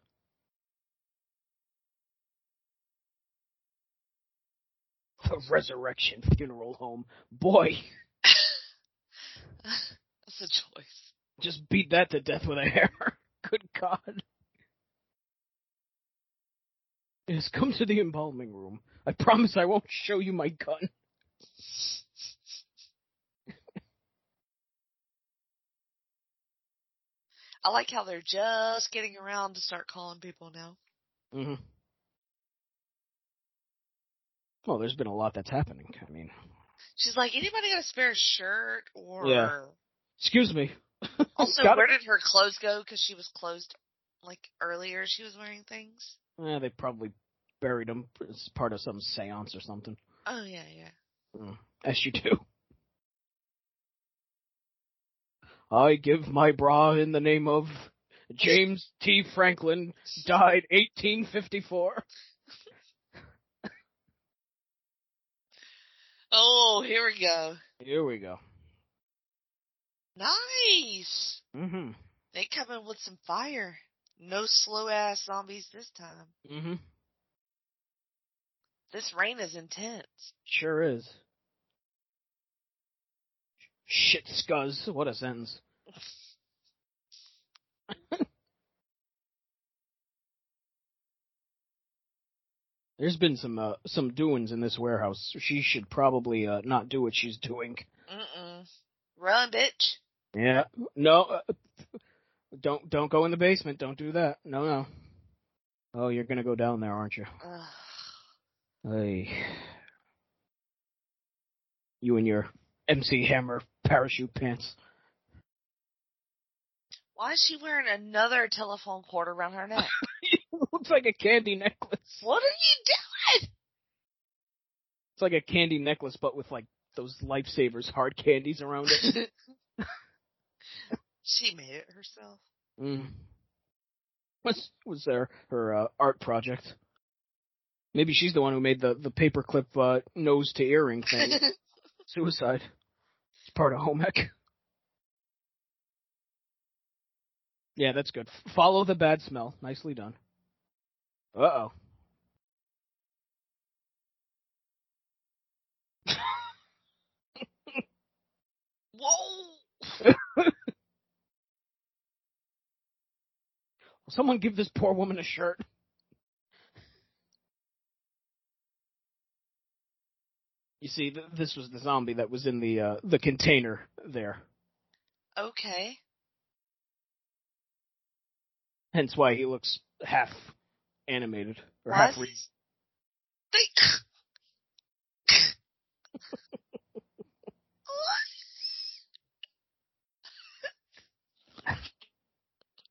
The Resurrection Funeral Home. Boy, That's a choice. just beat that to death with a hammer. Good God. Yes, come to the embalming room. I promise I won't show you my gun. I like how they're just getting around to start calling people now. hmm Well, there's been a lot that's happening. I mean, She's like, anybody got a spare shirt or? Yeah. excuse me. Also, Got where it? did her clothes go? Because she was closed like earlier. She was wearing things. Eh, they probably buried them as part of some seance or something. Oh yeah, yeah. Mm, As you do. I give my bra in the name of James T. Franklin, died 1854. Oh, here we go. Here we go. Nice. Mm-hmm. They come in with some fire. No slow ass zombies this time. Mm-hmm. This rain is intense. Sure is. Shit scuzz. What a sentence. There's been some uh, some doings in this warehouse. She should probably uh, not do what she's doing. Mm-mm. Run, bitch. Yeah. No. Uh, don't don't go in the basement. Don't do that. No, no. Oh, you're gonna go down there, aren't you? Hey. You and your MC Hammer parachute pants. Why is she wearing another telephone cord around her neck? Looks like a candy necklace. what are you doing? It's like a candy necklace, but with like those lifesavers hard candies around it. she made it herself. mm. What's was there her uh, art project? Maybe she's the one who made the the paperclip uh, nose to earring thing. Suicide. It's part of home ec. Yeah, that's good. Follow the bad smell. Nicely done. Uh oh. Whoa! Someone give this poor woman a shirt. You see, th- this was the zombie that was in the uh, the container there. Okay. Hence why he looks half animated or half. Re-.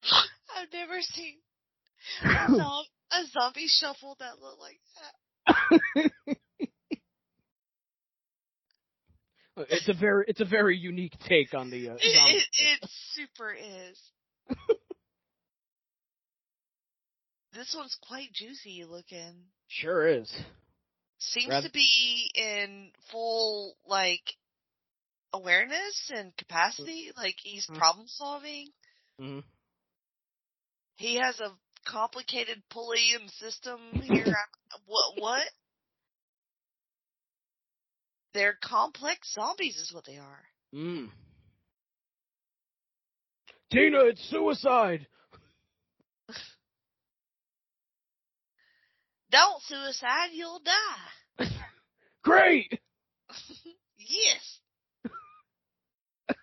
I've never seen a, zom- a zombie shuffle that looked like that. it's a very it's a very unique take on the uh, It, it, it super is. this one's quite juicy looking. Sure is. Seems Rather- to be in full like awareness and capacity. Like he's Mhm. problem solving. hmm He has a complicated pulley and system here. what? What? They're complex zombies, is what they are. Mm. Tina, it's suicide. Don't suicide, you'll die. Great. yes.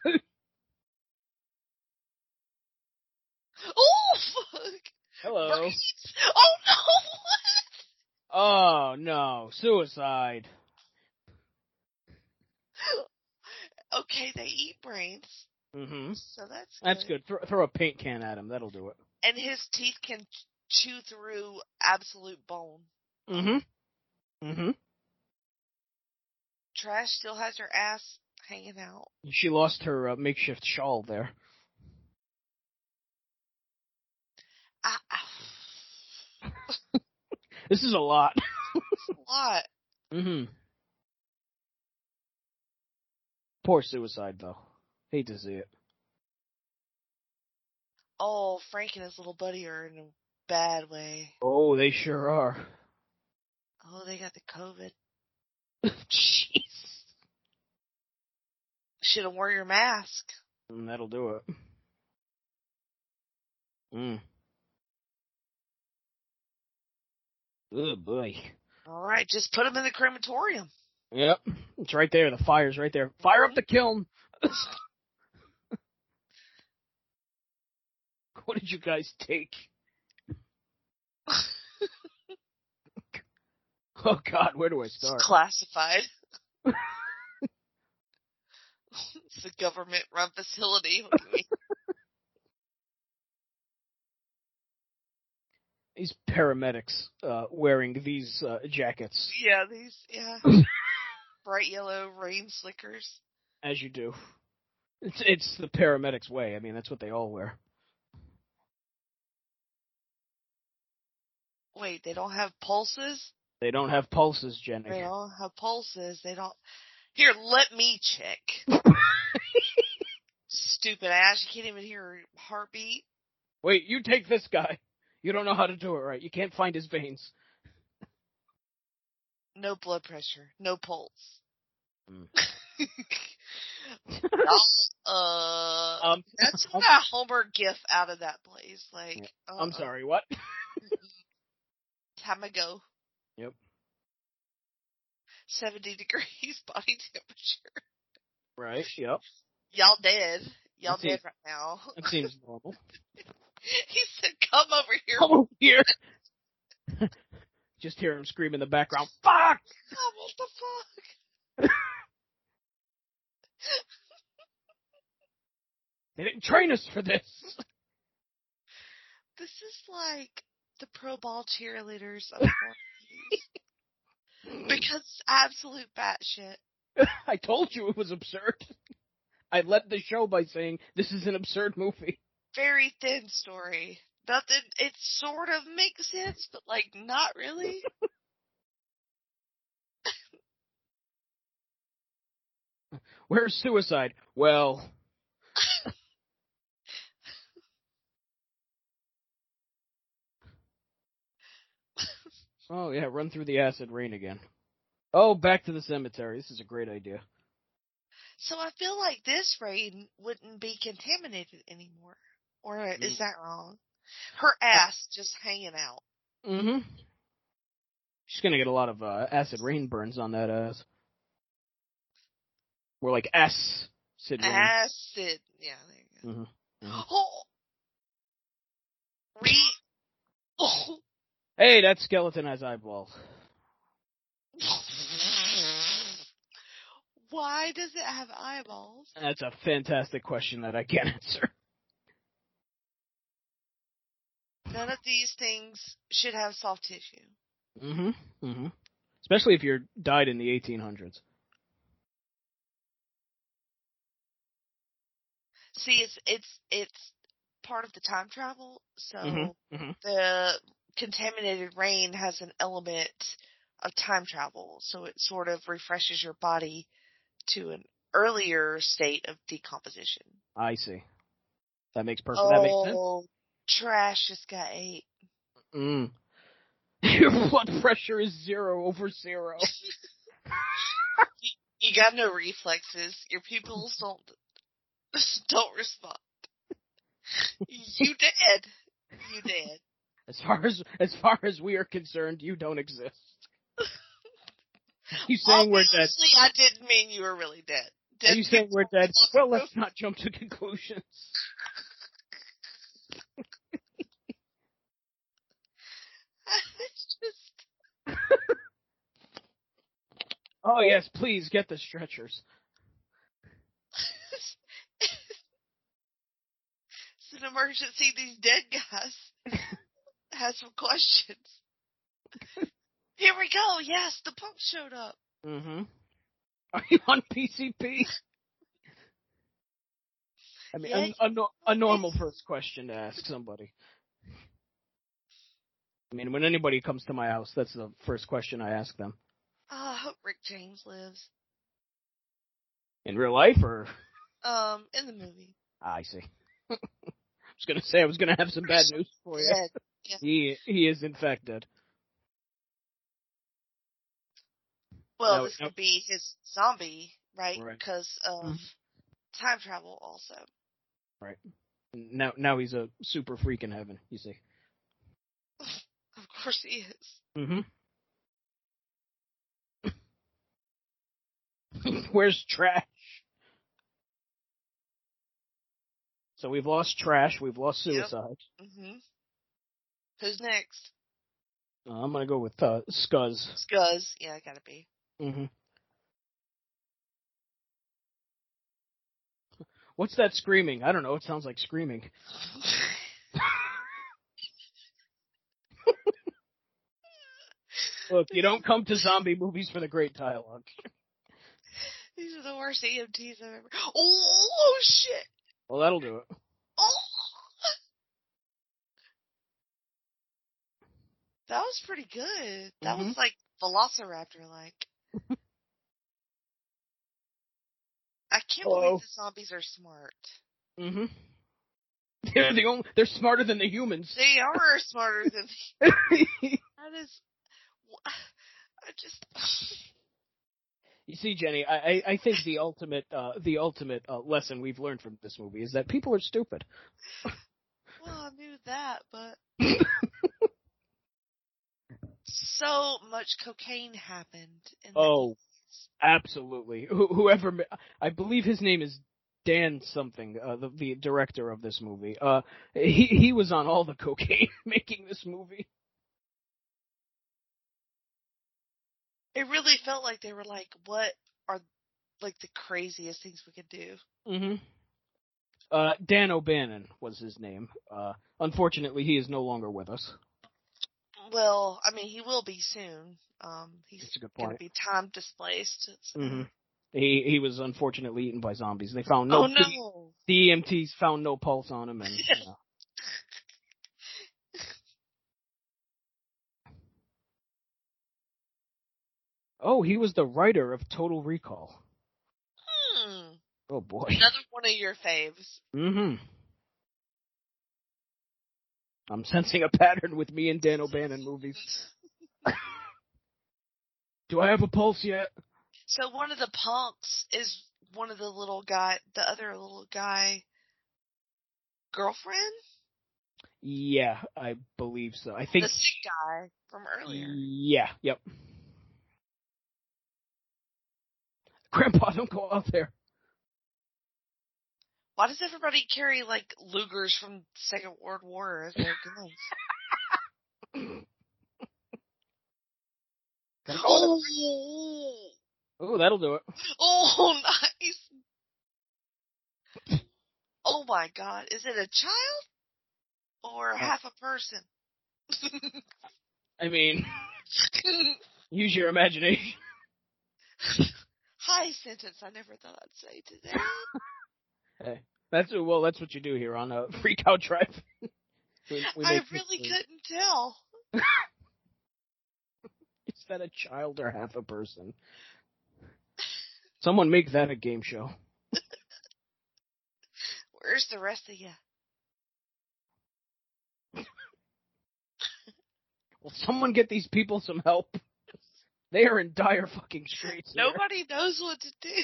oh fuck! Hello. Brains. Oh no! Oh no, suicide. Okay, they eat brains, Mm hmm so that's That's good. Throw, throw a paint can at him. That'll do it. And his teeth can chew through absolute bone. Mm-hmm. Mm-hmm. Trash still has her ass hanging out. She lost her uh, makeshift shawl there. Ah, ah. This is a lot. A lot. mm-hmm. Poor suicide though. Hate to see it. Oh, Frank and his little buddy are in a bad way. Oh, they sure are. Oh, they got the COVID. Jeez. Should have wore your mask. Mm, that'll do it. Mm. Oh boy. All right, just put them in the crematorium. Yep. It's right there. The fire's right there. Fire up the kiln. what did you guys take? Oh God, where do I It's start? classified. it's a government-run facility. Look at me. These paramedics uh, wearing these uh, jackets, yeah, these yeah, bright yellow rain slickers. as you do. It's it's the paramedics' way. I mean, that's what they all wear. Wait, they don't have pulses? They don't have pulses, Jenny. They don't have pulses. They don't. Here, let me check. Stupid ass. You can't even hear her heartbeat. Wait, you take this guy. You don't know how to do it right. You can't find his veins. No blood pressure. No pulse. Mm. uh, Um, that's I'm, a Homer gif out of that place. Like, I'm uh-uh. sorry. What? Time ago. Yep. 70 degrees body temperature. Right. Yep. Y'all dead. Y'all seems- dead right now. That seems normal. he said, come over here. Come over here. Just hear him scream in the background. Fuck! Oh, what the fuck? They didn't train us for this. This is like the pro ball cheerleaders of. Because it's absolute batshit. I told you it was absurd. I led the show by saying this is an absurd movie. Very thin story. Nothing, it sort of makes sense, but like not really. Where's suicide? Well, oh yeah, run through the acid rain again. Oh, back to the cemetery. This is a great idea. So I feel like this rain wouldn't be contaminated anymore. Or Mm. is that wrong? Her ass just hanging out. Mm-hmm. She's gonna get a lot of uh, acid rain burns on that ass. We're like S. Sid rain. Acid. Yeah, there you go. Mhm. Oh! Re. Oh! Hey, that skeleton has eyeballs. Why does it have eyeballs? That's a fantastic question that I can't answer. None of these things should have soft tissue. Mm-hmm. Mm-hmm. Especially if you're died in the 1800s. See, it's it's it's part of the time travel, so Mm-hmm. Mm-hmm. the contaminated rain has an element of time travel, so it sort of refreshes your body to an earlier state of decomposition. I see. That makes perfect. That makes sense. Oh, trash just got ate. Mm. Your blood pressure is zero over zero. You got no reflexes. Your pupils don't don't respond. You dead. You dead. As far as as far as we are concerned, you don't exist. you saying we're dead? Obviously, I didn't mean you were really dead. Are you saying we're dead? Well, let's not jump to conclusions. it's just Oh yes, please get the stretchers. it's an emergency. These dead guys have some questions. Here we go. Yes, the pump showed up. Mm-hmm. Are you on PCP? I mean, Yeah, a, a, a normal first question to ask somebody. I mean, when anybody comes to my house, that's the first question I ask them. Oh, I hope Rick James lives. In real life, or Um, in the movie. Ah, I see. I was gonna say I was gonna have some bad news for you. Dead. He he is infected. Well, No, this no. could be his zombie, right? Right. Because of Mhm. time travel, also. Right. Now now he's a super freak in heaven. You see. Of course he is. Mm-hmm. Where's trash? So we've lost trash. We've lost Yep. suicide. Who's next? Uh, I'm gonna go with uh, Scuzz. Scuzz. Yeah, gotta be. Mm-hmm. What's that screaming? I don't know. It sounds like screaming. Look, you don't come to zombie movies for the great dialogue. These are the worst EMTs I've ever. Oh shit! Well, that'll do it. Oh. That was pretty good. That Mhm. was like Velociraptor like. I can't Hello. believe the zombies are smart. Mm-hmm. They're the only, they're smarter than the humans. They are smarter than the that is. I just. You see, Jenny, I, I, I think the ultimate uh, the ultimate uh, lesson we've learned from this movie is that people are stupid. Well, I knew that, but so much cocaine happened. In the Oh. 80s. Absolutely. Who, whoever, I believe his name is Dan something, uh, the, the director of this movie. Uh, he he was on all the cocaine making this movie. It really felt like they were like, "What are like the craziest things we could do?" hmm Uh, Dan O'Bannon was his name. Uh, unfortunately, he is no longer with us. Well, I mean, he will be soon. Um, he's That's a good going to be time displaced. so- hmm He he was unfortunately eaten by zombies. They found no. oh no! The EMTs found no pulse on him, and you know. oh, he was the writer of Total Recall. Hmm. Oh boy. Another one of your faves. Mm-hmm. I'm sensing a pattern with me and Dan O'Bannon movies. Do I have a pulse yet? So one of the punks is one of the little guy, the other little guy, girlfriend, Yeah, I believe so. I think. the sick guy from earlier. Yeah. Yep. Grandpa, don't go out there. Why does everybody carry like Lugers from Second World War as their guns? Oh, Oh, that'll do it. oh, nice. Oh my God, is it a child or uh. half a person? I mean, use your imagination. High sentence I never thought I'd say today. Hey, that's well, that's what you do here on a Freak Out Drive. We- we I really couldn't tell. Is that a child or half a person? Someone make that a game show. Where's the rest of you? Will someone get these people some help? They are in dire fucking straits. here. Nobody knows what to do.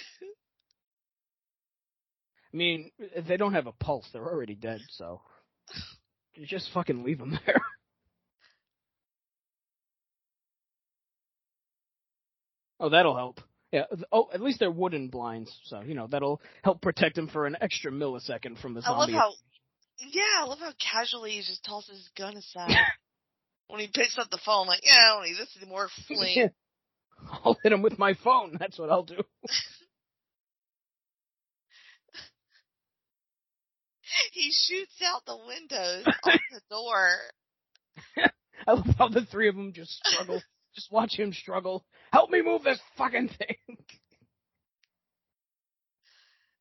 I mean, if they don't have a pulse, they're already dead. So you just fucking leave them there. Oh, that'll help. Yeah. Oh, at least they're wooden blinds, so you know that'll help protect them for an extra millisecond from the zombie. I love how, yeah, I love how casually he just tosses his gun aside. when he picks up the phone, like, yeah, I don't need this anymore, fling. I'll hit him with my phone. That's what I'll do. he shoots out the windows on the door. I love how the three of them just struggle. just watch him struggle. Help me move this fucking thing.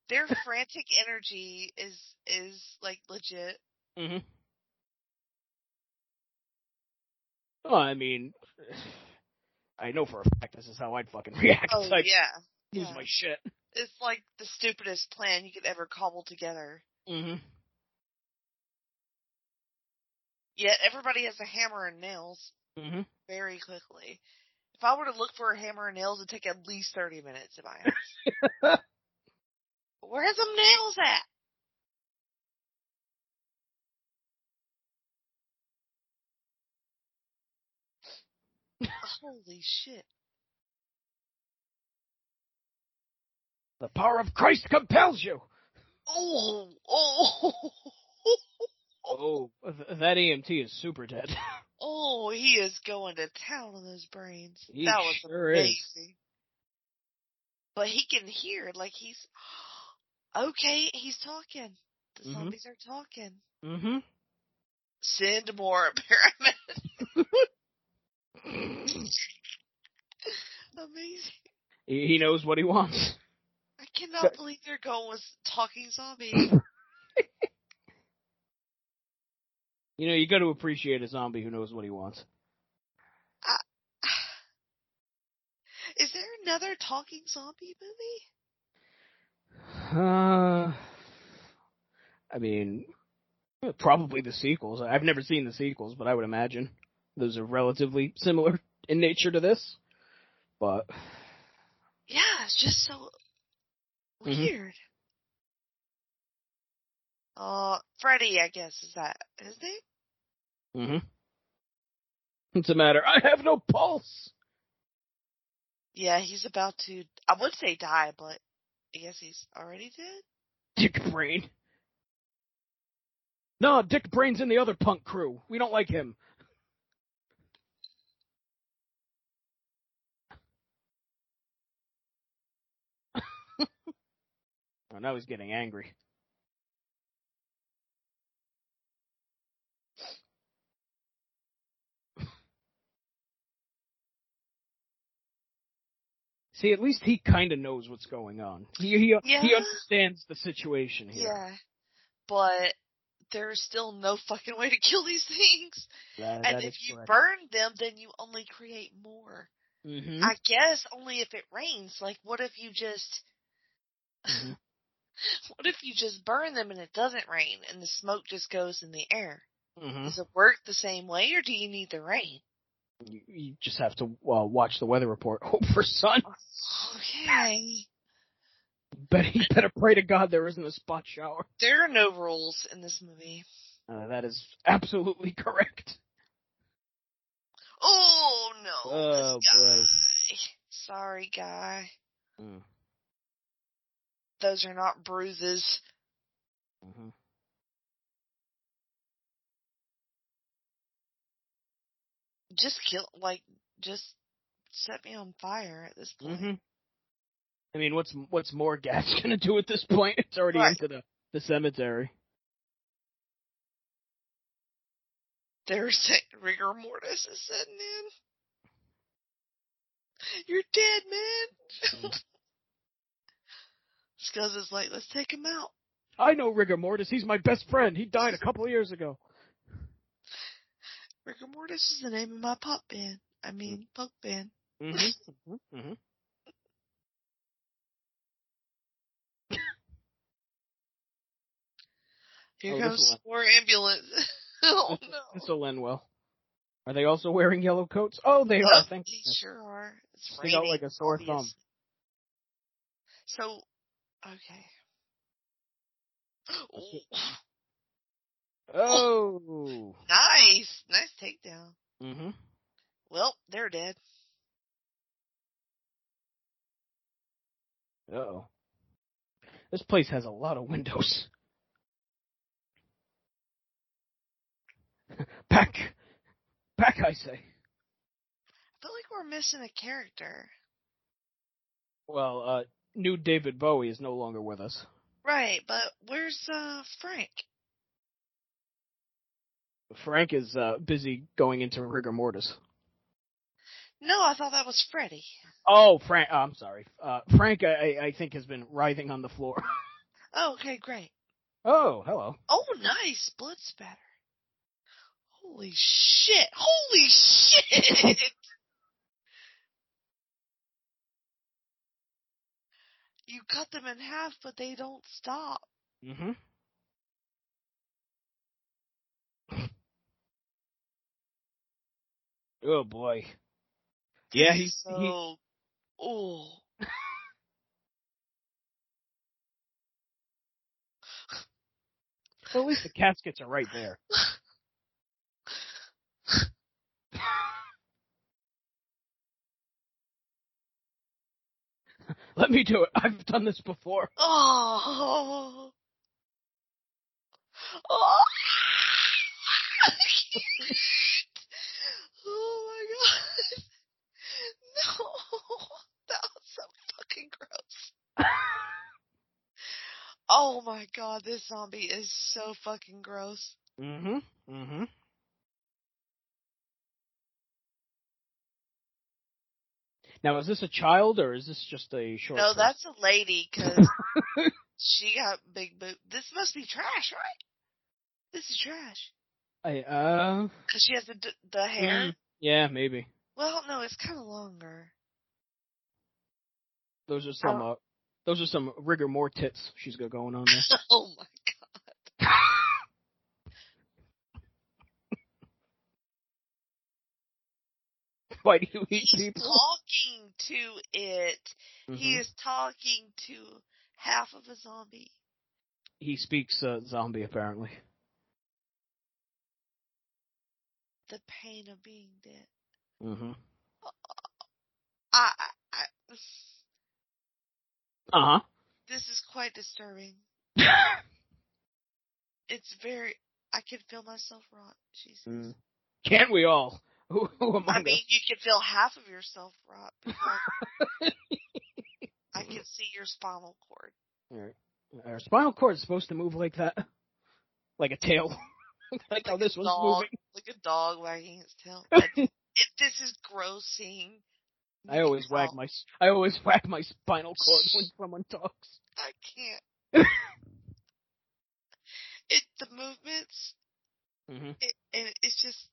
Their frantic energy is is like legit. hmm Well, I mean, I know for a fact this is how I'd fucking react. Oh yeah, lose yeah. my shit. it's like the stupidest plan you could ever cobble together. Hmm Yet everybody has a hammer and nails hmm very quickly. If I were to look for a hammer and nails, it'd take at least thirty minutes in my house. Where's them nails at? Holy shit. The power of Christ compels you. Oh, oh, Oh, that EMT is super dead. oh, he is going to town on those brains. He that was sure is. amazing. But he can hear, like he's, okay, he's talking. The Mhm. zombies are talking. Mm-hmm. Send more paramedics. Amazing. He knows what he wants. I cannot But- believe they're going talking zombie. You know, you got to appreciate a zombie who knows what he wants. Is there another talking zombie movie? Uh, I mean, probably the sequels. I've never seen the sequels, but I would imagine those are relatively similar in nature to this. But Yeah, it's just so Mhm. weird. Uh, Freddy, I guess, is that his name? hmm what's the matter? I have no pulse. Yeah, he's about to, I would say die, but I guess he's already dead? Dick Brain. No, Dick Brain's in the other punk crew. We don't like him. Oh, now he's getting angry. See, at least he kind of knows what's going on. He he, he understands the situation here. Yeah. But there's still no fucking way to kill these things. That- and that if you correct. burn them, then you only create more. Mhm. I guess only if it rains. Like, what if you just, Mhm. What if you just burn them and it doesn't rain and the smoke just goes in the air? Mhm. Does it work the same way or do you need the rain? You, you just have to uh, watch the weather report. Hope for sun. Okay. Bet you better pray to God there isn't a spot shower. There are no rules in this movie. Uh, that is absolutely correct. Oh no. Oh, boy. Sorry, guy. Mm. Those are not bruises. Mm-hmm. Just kill, like, just set me on fire at this point. hmm I mean, what's what's more gas gonna do at this point? It's already Right. into the the cemetery. They're rigor mortis is setting in. You're dead, man. Scuzz is like, let's take him out. I know rigor mortis. He's my best friend. He died a couple of years ago. Rigor mortis is the name of my pop band. I mean, punk band. Mm-hmm. hmm Here Oh, comes more ambulance. oh no. This will end well. Are they also wearing yellow coats? Oh, they are. Thank they goodness. sure are. It's out raining. like a sore thumb. So, okay. Oh. nice, nice takedown. hmm Well, they're dead. Uh-oh. This place has a lot of windows. back. Back, I say. I feel like we're missing a character. Well, uh, new David Bowie is no longer with us. Right, but where's uh Frank? Frank is, uh, busy going into rigor mortis. No, I thought that was Freddy. Oh, Frank, oh, I'm sorry. Uh, Frank, I, I think has been writhing on the floor. Oh, okay, great. oh, hello. Oh, nice blood spatter. Holy shit! Holy shit! you cut them in half, but they don't stop. Mm-hmm. Oh boy. Yeah, he's, so. he, Oh. well, at least the caskets are right there. Let me do it. I've done this before. Oh. Oh. oh my god. No. That was so fucking gross. Oh my god, this zombie is so fucking gross. Mm-hmm. Mm-hmm. Now, is this a child or is this just a short? No, that's a lady because she got big boot. This must be trash, right? This is trash I, uh, because she has the the hair. mm, yeah, maybe. Well, no, it's kind of longer. Those are some. Oh. Uh, those are some rigor mortis she's got going on there. Oh my god. Why do you eat He's people? talking to it. He Mhm. is talking to half of a zombie. He speaks uh, zombie apparently. The pain of being dead. Mm-hmm. I, I, I Uh this is quite disturbing. It's very. I can feel myself rot. Jesus. Mm. Can't we all? Who, who among I mean, us? you can feel half of yourself because I can see your spinal cord. Alright. Our spinal cord is supposed to move like that, like a tail, like how this was dog, moving. like a dog wagging its tail. It, this is grossing. I always wag my I always wag my spinal cord when someone talks. I can't. it the movements. hmm It, and it's just.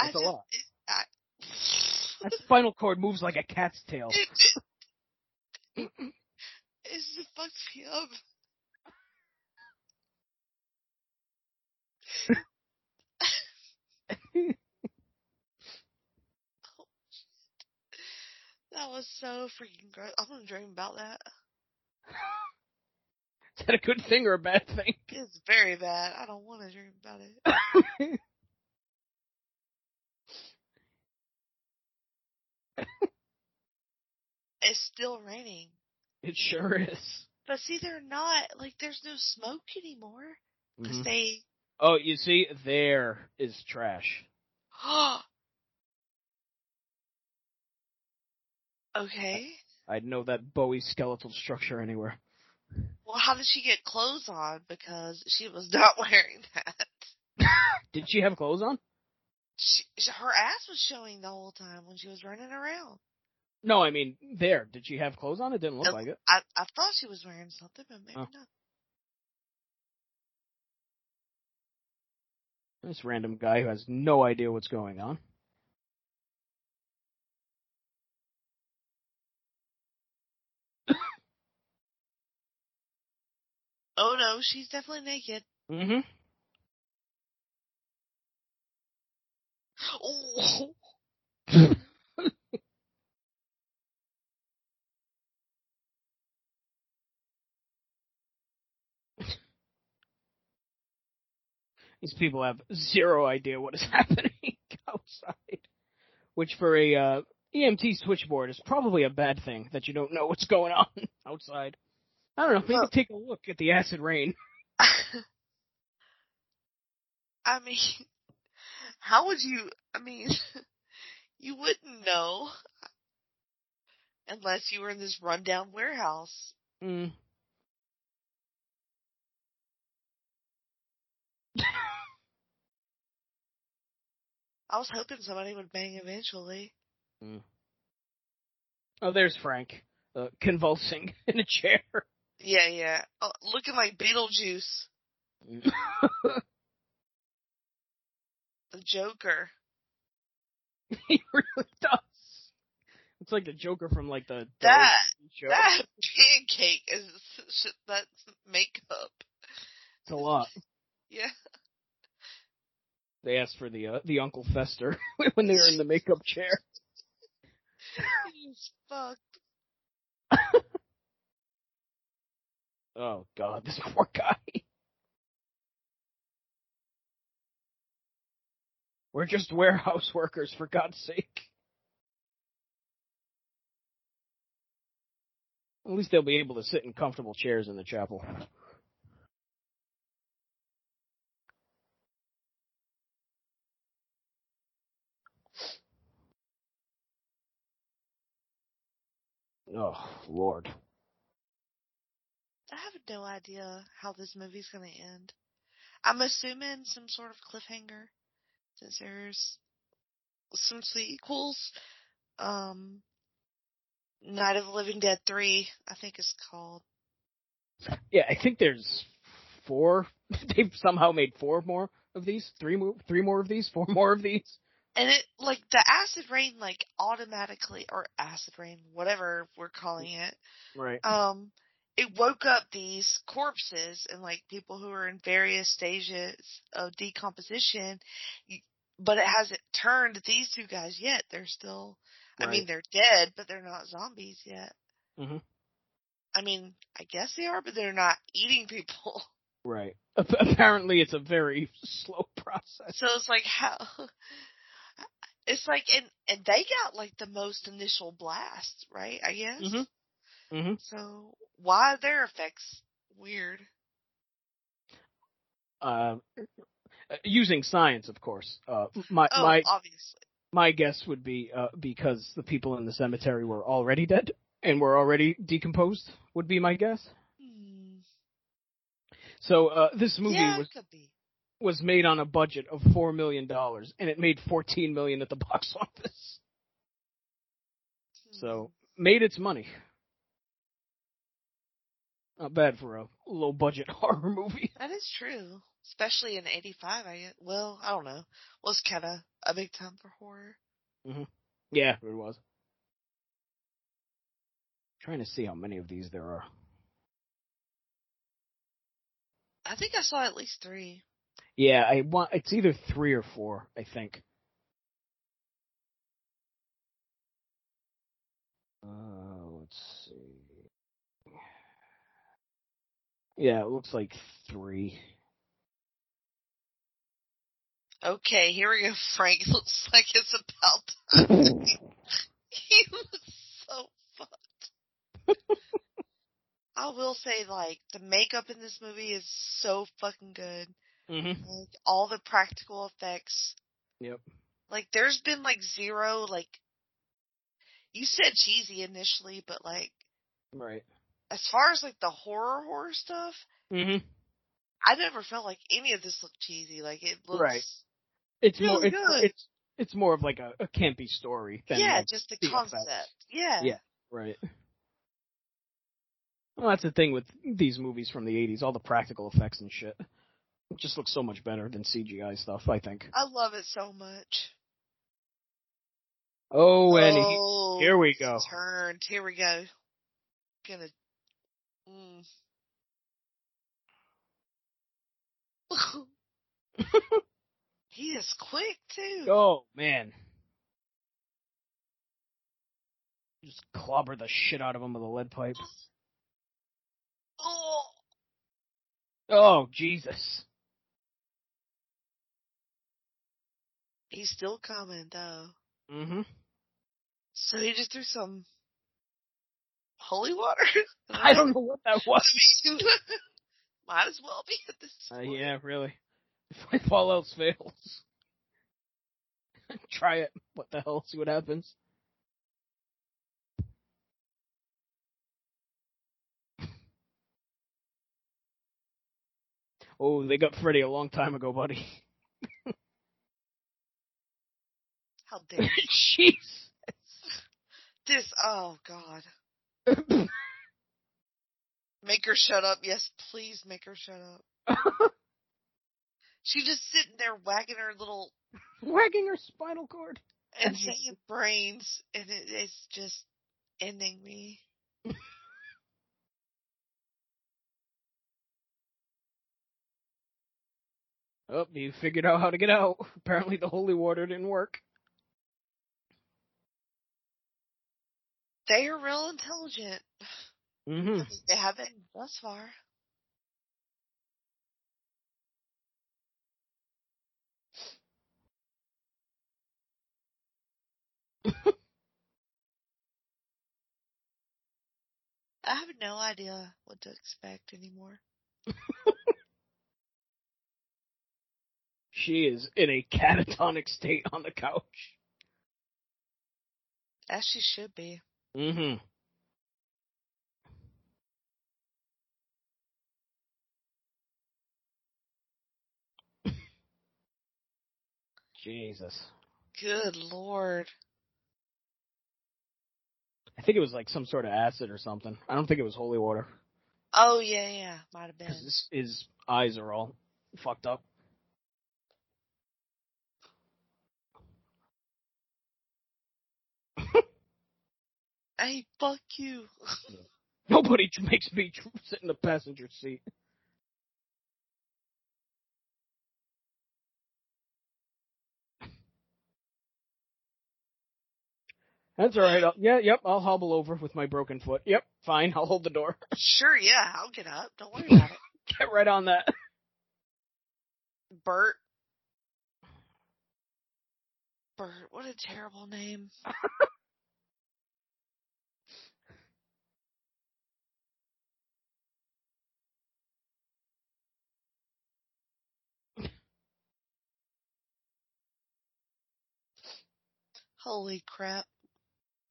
I It's a lot. It, I, That spinal cord moves like a cat's tail. it, it, it just fucks me up. Oh. That was so freaking gross. I'm gonna dream about that. Is that a good thing or a bad thing? It's very bad. I don't want to dream about it. It's still raining. it sure is. But see, they're not, like, there's no smoke anymore. Because Mhm. they, Oh, you see, there is trash. okay. I'd know that Bowie skeletal structure anywhere. Well, how did she get clothes on? Because she was not wearing that. Did she have clothes on? She, her ass was showing the whole time when she was running around. No, I mean there. Did she have clothes on? It didn't look like it. I, I thought she was wearing something, but maybe Oh. not. This random guy who has no idea what's going on. Oh no, she's definitely naked. Mm-hmm. Oh, These people have zero idea what is happening outside. Which for a uh, EMT switchboard is probably a bad thing that you don't know what's going on outside. I don't know, maybe Well- take a look at the acid rain. I mean, how would you? I mean, you wouldn't know unless you were in this rundown warehouse. Mm. I was hoping somebody would bang eventually. Oh, there's Frank, uh, convulsing in a chair. Yeah, yeah. Oh, looking like Beetlejuice, the Joker. he really does. It's like the Joker from like the That- show. That pancake is that's makeup. It's a lot. Yeah. They asked for the uh, the Uncle Fester when they were in the makeup chair. He's fucked. Oh God, this poor guy. We're just warehouse workers, for God's sake. At least they'll be able to sit in comfortable chairs in the chapel. Oh, Lord. I have no idea how this movie's gonna end. I'm assuming some sort of cliffhanger, since there's some sequels. Um, Night of the Living Dead 3, I think it's called. Yeah, I think there's four. They've somehow made four more of these, three more, three more of these, four more of these. And it like the acid rain like automatically or acid rain, whatever we're calling it, Right. um it woke up these corpses and like people who are in various stages of decomposition but it hasn't turned these two guys yet they're still i mean they're dead but they're not zombies yet Mhm. i mean i guess they are but they're not eating people Right. Apparently, it's a very slow process. so it's like how it's like and and they got like the most initial blast right i guess Mhm. hmm so why are their effects weird Uh, using science, of course. Uh, my oh my obviously my guess would be uh, because the people in the cemetery were already dead and were already decomposed. Would be my guess. Hmm. So uh, this movie yeah, was was made on a budget of four million dollars, and it made fourteen million at the box office. So made its money. Not bad for a low budget horror movie. That is true. Especially in 85, I well, I don't know. Was kind of a big time for horror. Yeah, it was. Trying to see how many of these there are. I think I saw at least three. Yeah, I want it's either three or four, I think. Uh, let's see. Yeah, it looks like three. Okay, here we go, Frank. Looks like it's about time. he looks so fucked. I will say, like, the makeup in this movie is so fucking good. Mm-hmm. Like, all the practical effects. Yep. Like, there's been, like, zero, like, you said cheesy initially, but, like, Right. as far as, like, the horror horror stuff, Mm-hmm. I never felt like any of this looked cheesy. Like, it looks. Right. It's more it's, good. it's it's more of like a, a campy story than yeah, like, just the concept. Yeah. Yeah. right. Well, that's the thing with these movies from the '80s. All the practical effects and shit. It just looks so much better than CGI stuff. I think. I love it so much. Oh, and he, oh, here we go. Turned. Here we go. Gonna. Mm. he is quick too. Oh man. Just clobber the shit out of him with a lead pipe. Oh, Oh Jesus. he's still coming though. Mm-hmm. So he just threw some holy water. I don't know what that was. Might as well be at this Uh, yeah, really. If all else fails, try it. What the hell? See what happens. Oh, they got Freddy a long time ago, buddy. How dare you. Jeez. this? Oh God. Make her shut up. Yes, please make her shut up. She's just sitting there wagging her little Wagging her spinal cord. and saying brains, and it, it's just ending me. Oh, you figured out how to get out. Apparently the holy water didn't work. They are real intelligent. Mm-hmm. They have been thus far. I have no idea what to expect anymore. She is in a catatonic state on the couch. As she should be. Mm-hmm. Jesus. Good lord. I think it was like some sort of acid or something. I don't think it was holy water. Oh yeah, yeah, might have been. His, his eyes are all fucked up. hey, fuck you. Nobody makes me sit in the passenger seat. That's all right. I'll, yeah, yep. I'll hobble over with my broken foot. Yep, fine. I'll hold the door. Sure, yeah, I'll get up. Don't worry about it. Get right on that. Burt. Burt, what a terrible name. Holy crap.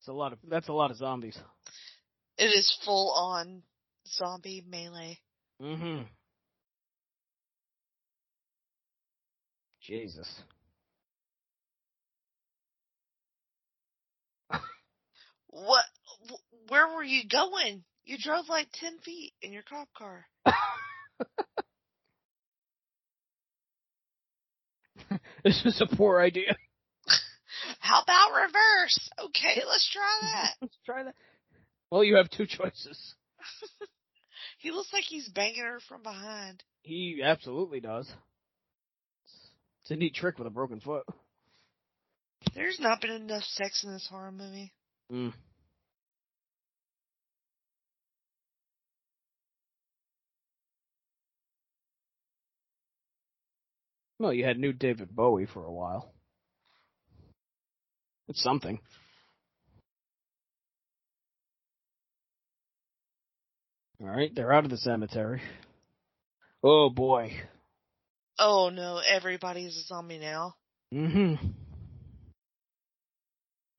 It's a lot of. That's a lot of zombies. It is full on zombie melee. Mm-hmm. Jesus. What? Where were you going? You drove like 10 feet in your cop car. this is a poor idea. How about reverse? Okay, let's try that. Let's try that. Well, you have two choices. he looks like he's banging her from behind. He absolutely does. It's a neat trick with a broken foot. There's not been enough sex in this horror movie. Mm. Well, you had new David Bowie for a while. It's something. All right, they're out of the cemetery. Oh boy. Oh no, everybody's a zombie now. Mm-hmm.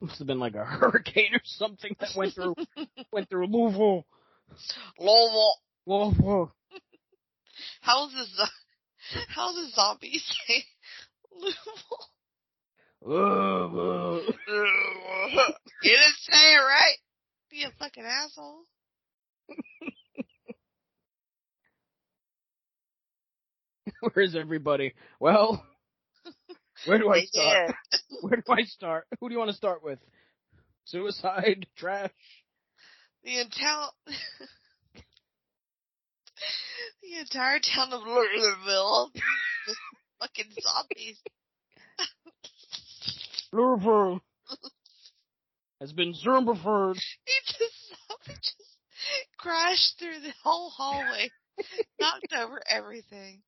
Must have been like a hurricane or something that went through went through Louisville. Lol. Louisville. How's the how's the zombie say? Louisville. You didn't say it right. You fucking asshole. Where is everybody? Well, where do I start? Where do I start? Who do you want to start with? Suicide? Trash? The entire the entire town of Louisville fucking zombies. Louisville has been zombified. He just zombie just crashed through the whole hallway, knocked over everything.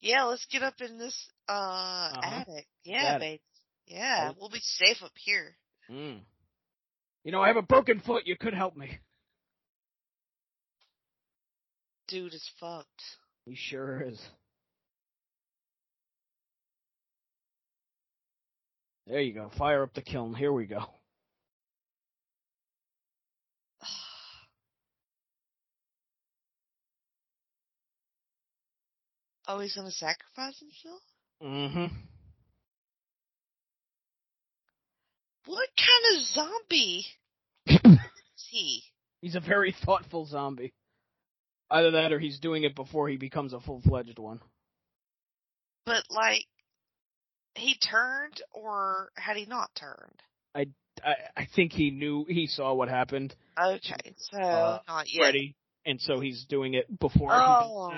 Yeah, let's get up in this uh Uh-huh. attic. Yeah, Attic. babe. Yeah, Oh. we'll be safe up here. Mm. You know, I have a broken foot. You could help me. Dude is fucked. He sure is. There you go. Fire up the kiln. Here we go. Oh, he's gonna sacrifice himself? Mm-hmm. What kind of zombie is he? He's a very thoughtful zombie. Either that or he's doing it before he becomes a full-fledged one. But like, he turned or had he not turned? I, I think he knew, he saw what happened, Okay, so Uh, not yet. Freddy, and so he's doing it before Oh, he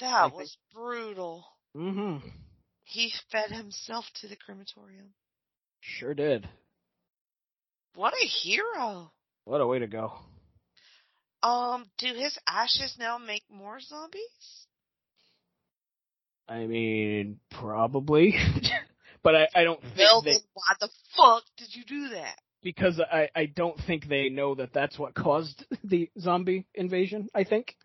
that I think- was brutal. Mm-hmm. He fed himself to the crematorium. Sure did. What a hero. What a way to go. Um, do his ashes now make more zombies? I mean, probably. but I, I don't think Well, they, why the fuck did you do that? because I, I don't think they know that that's what caused the zombie invasion, I think.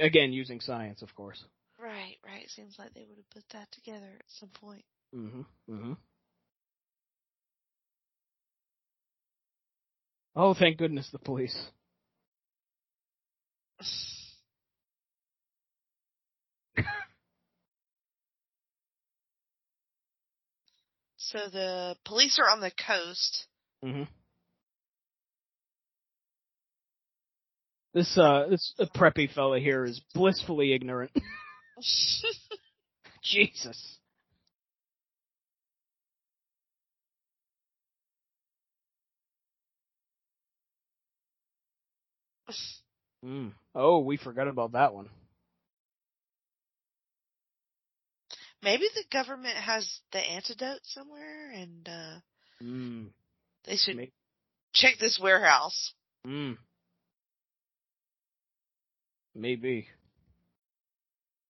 Again, using science, of course. Right, right. Seems like they would have put that together at some point. hmm hmm Oh, thank goodness the police. So the police are on the coast. Mm-hmm. This uh this preppy fella here is blissfully ignorant. Jesus. Mm. Oh, we forgot about that one. Maybe the government has the antidote somewhere, and uh Mm. they should check this warehouse. Mm. Maybe.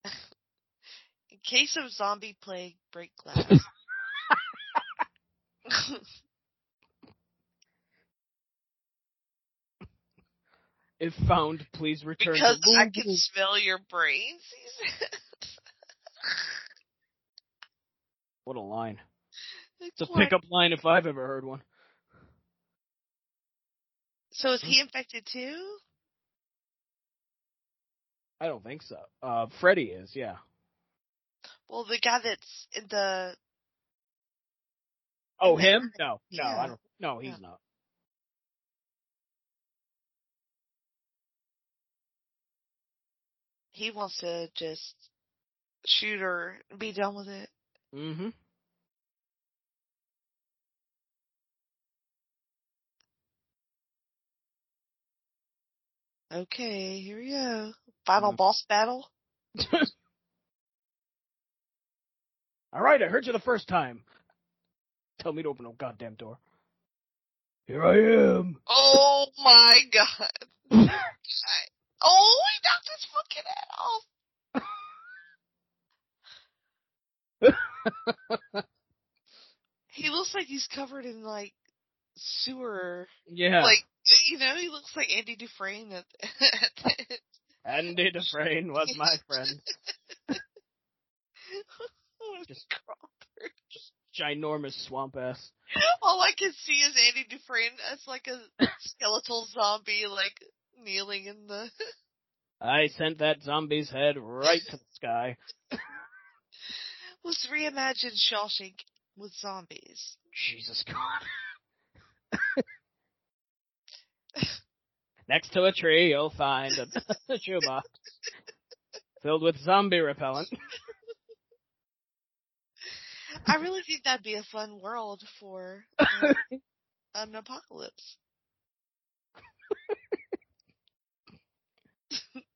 In case of zombie plague, break glass. If found, please return because I can smell your brains. he said. What a line. It's It's a pickup line if I've ever heard one. So is he infected too? I don't think so. Uh, Freddy is, yeah. Well, the guy that's in the Oh, him? No, no, Yeah. I don't. No, he's Yeah. not. he wants to just shoot her and be done with it. Mm-hmm. Okay, here we go. Final Mhm. boss battle. All right, I heard you the first time. Tell me to open no goddamn door. Here I am. Oh my god. Oh, he knocked his fucking head off. He looks like he's covered in like sewer. yeah. Like you know, he looks like Andy Dufresne at, at Andy Dufresne was my friend. Just crawler. Ginormous swamp ass. All I can see is Andy Dufresne as like a skeletal zombie, like kneeling in the. I sent that zombie's head right to the sky. Let's reimagine Shawshank with zombies. Jesus God. Next to a tree, you'll find a, a shoebox filled with zombie repellent. I really think that'd be a fun world for uh, an apocalypse.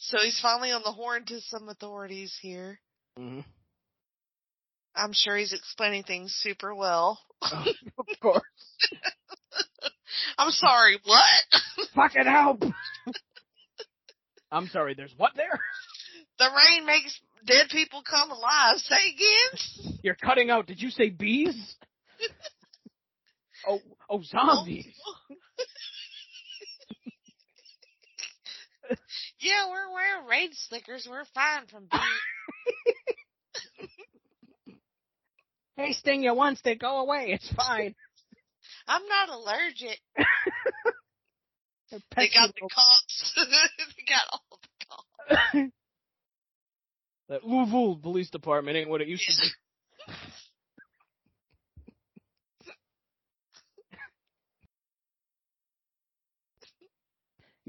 so he's finally on the horn to some authorities here. hmm I'm sure he's explaining things super well. of course. I'm sorry, what? Fucking help! I'm sorry, there's what there? the rain makes dead people come alive. Say again? You're cutting out, did you say bees? Oh, oh, zombies. Yeah, we're wearing rain slickers. We're fine from being. They sting you once, they go away, it's fine. I'm not allergic. They're got the cops. they got all the cops. little- That Louisville Police Department ain't what it used to be.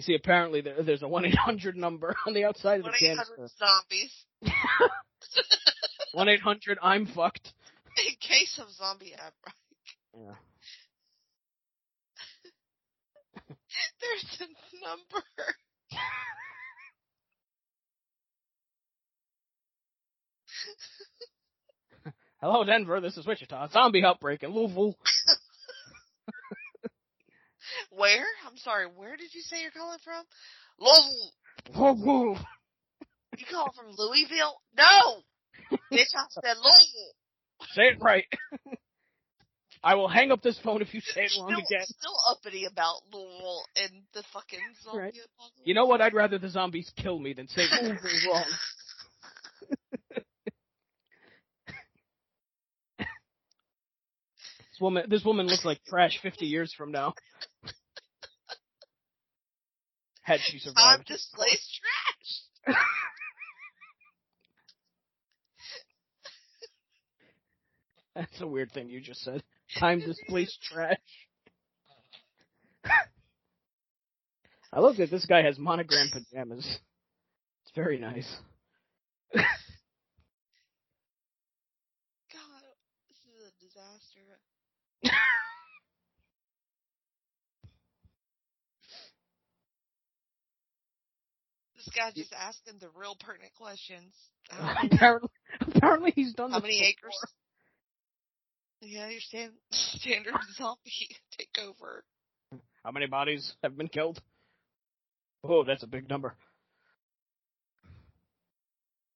You see, apparently there, there's a 1-800 number on the outside of the One eight hundred canister. zombies. 1-800 I'm fucked. In case of zombie outbreak. Yeah. There's a number. Hello, Denver. This is Wichita. Zombie outbreak in Louisville. Where? I'm sorry. Where did you say you're calling from? Louisville. Louisville. You calling from Louisville? No. Bitch, I said Louisville. Say it right. I will hang up this phone if you say it wrong Still, again. still uppity about Louisville and the fucking zombie Right. apocalypse. You know what? I'd rather the zombies kill me than say Louisville wrong. This woman, this woman looks like trash 50 years from now. Had she survived Time survived. displaced trash. That's a weird thing you just said. Time displaced trash. I love that this guy has monogram pajamas. It's very nice. God, this is a disaster. This guy just asking the real pertinent questions. Apparently, apparently he's done how this many before. acres? Yeah, your stand, standard zombie takeover. How many bodies have been killed? Oh, that's a big number.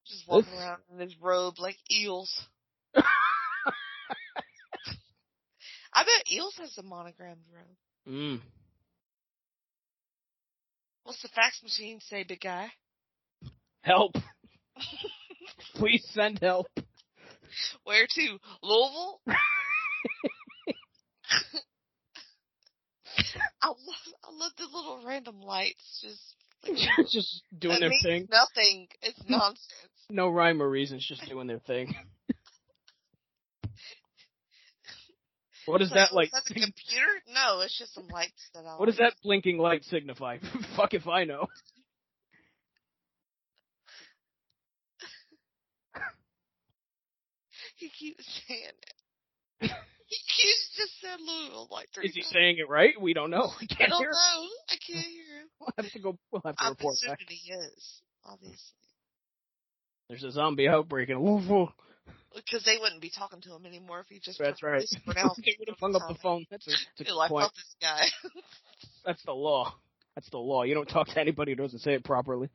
Just walking This- around in his robe like eels. I bet eels has a monogrammed robe. Mm. What's the fax machine say, big guy? Help. Please send help. Where to? Louisville? I love, I love the little random lights just like, just doing their thing. Nothing. It's nonsense. No rhyme or reason, it's just doing their thing. What is It's that like? Is that the computer? No, it's just some lights that I. What does that blinking light signify? Fuck if I know. He keeps saying it. he keeps just saying Louisville like three Is he times. saying it right? We don't know. I I can't don't hear. know. I can't hear him. We'll have to go. We'll have to I'm report back. he is, obviously. There's a zombie outbreak in Louisville. Because they wouldn't be talking to him anymore if he just That's right. they would have hung up the phone. That's a, a like point. fuck this guy. That's the law. That's the law. You don't talk to anybody who doesn't say it properly.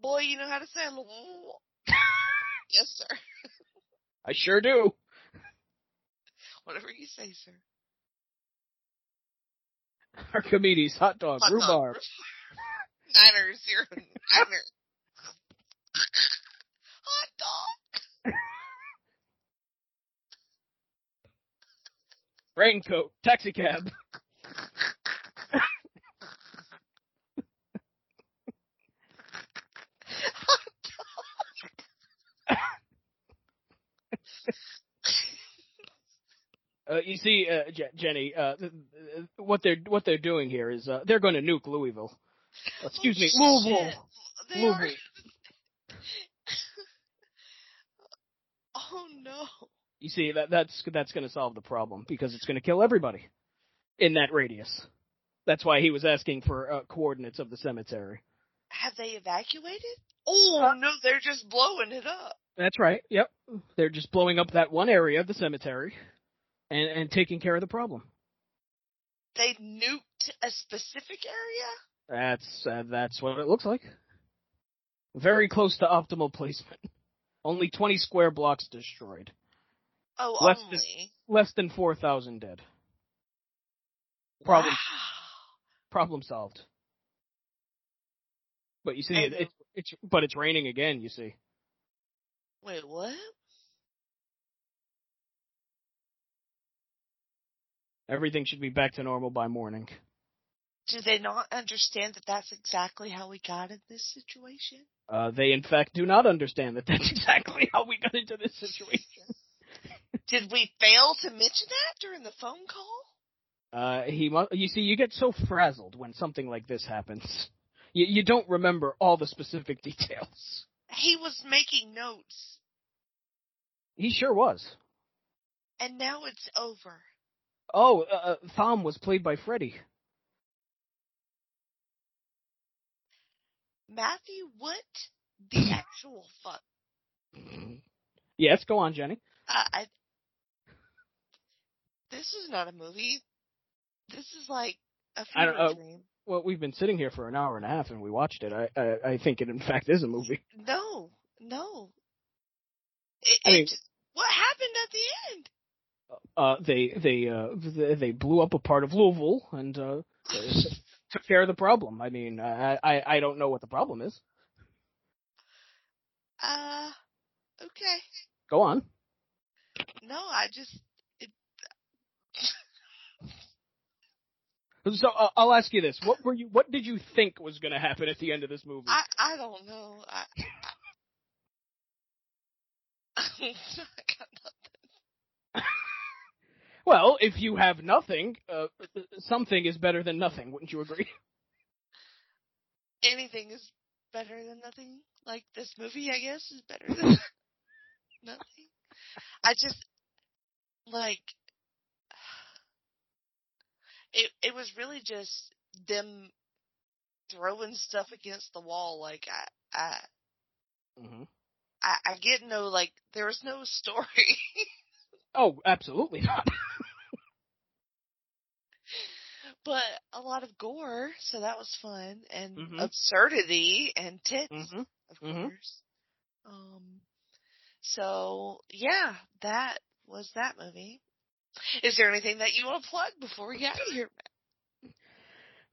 Boy, you know how to say Louisville. yes, sir. I sure do. Whatever you say, sir. Archimedes, hot dog, Hot dog. rhubarb. Niners, you're a niner. Hot dog. raincoat, taxicab. Uh, you see, uh, Je- Jenny, uh, th- th- what they're what they're doing here is uh, they're going to nuke Louisville. Excuse me, Oh, Louisville. shit. They are. Louisville. oh no. You see, that that's that's going to solve the problem because it's going to kill everybody in that radius. That's why he was asking for uh, coordinates of the cemetery. Have they evacuated? Oh no, they're just blowing it up. That's right. Yep, they're just blowing up that one area of the cemetery, and and taking care of the problem. They nuked a specific area? That's uh, that's what it looks like. Very close to optimal placement. Only 20 square blocks destroyed. Oh, Less than- only. Less than 4,000 dead. Problem Wow. problem solved. But you see, it, it's it's but it's raining again. You see, Wait, what? everything should be back to normal by morning. Do they not understand that that's exactly how we got in this situation? Uh, they in fact do not understand that that's exactly how we got into this situation. Did we fail to mention that during the phone call? Uh, he you see, you get so frazzled when something like this happens. You, you don't remember all the specific details. He was making notes, He sure was. and now it's over. Oh, uh, Thom was played by Freddy. Matthew, what the actual fuck? Yes, go on, Jenny. I, I this is not a movie. This is like a I don't know. dream. Well, we've been sitting here for an hour and a half and we watched it. I I, I think it in fact is a movie. No, no. It, I mean- it just, what happened at the end? Uh, they they uh they, they blew up a part of Louisville and uh took care of the problem. I mean, I I I don't know what the problem is. Uh, okay. Go on. No, I just it, So uh, I'll ask you this: What were you? What did you think was going to happen at the end of this movie? I I don't know. I, I, I got nothing. well, if you have nothing, uh, something is better than nothing. Wouldn't you agree? Anything is better than nothing. Like this movie, I guess, is better than nothing. I just like it. It was really just them throwing stuff against the wall. Like I, I, hmm I, I get no like there was no story. Oh, absolutely not. but a lot of gore, so that was fun and Mhm. absurdity and tits, hmm of Mhm. course. Um, so yeah, that was that movie. Is there anything that you want to plug before we get out of here?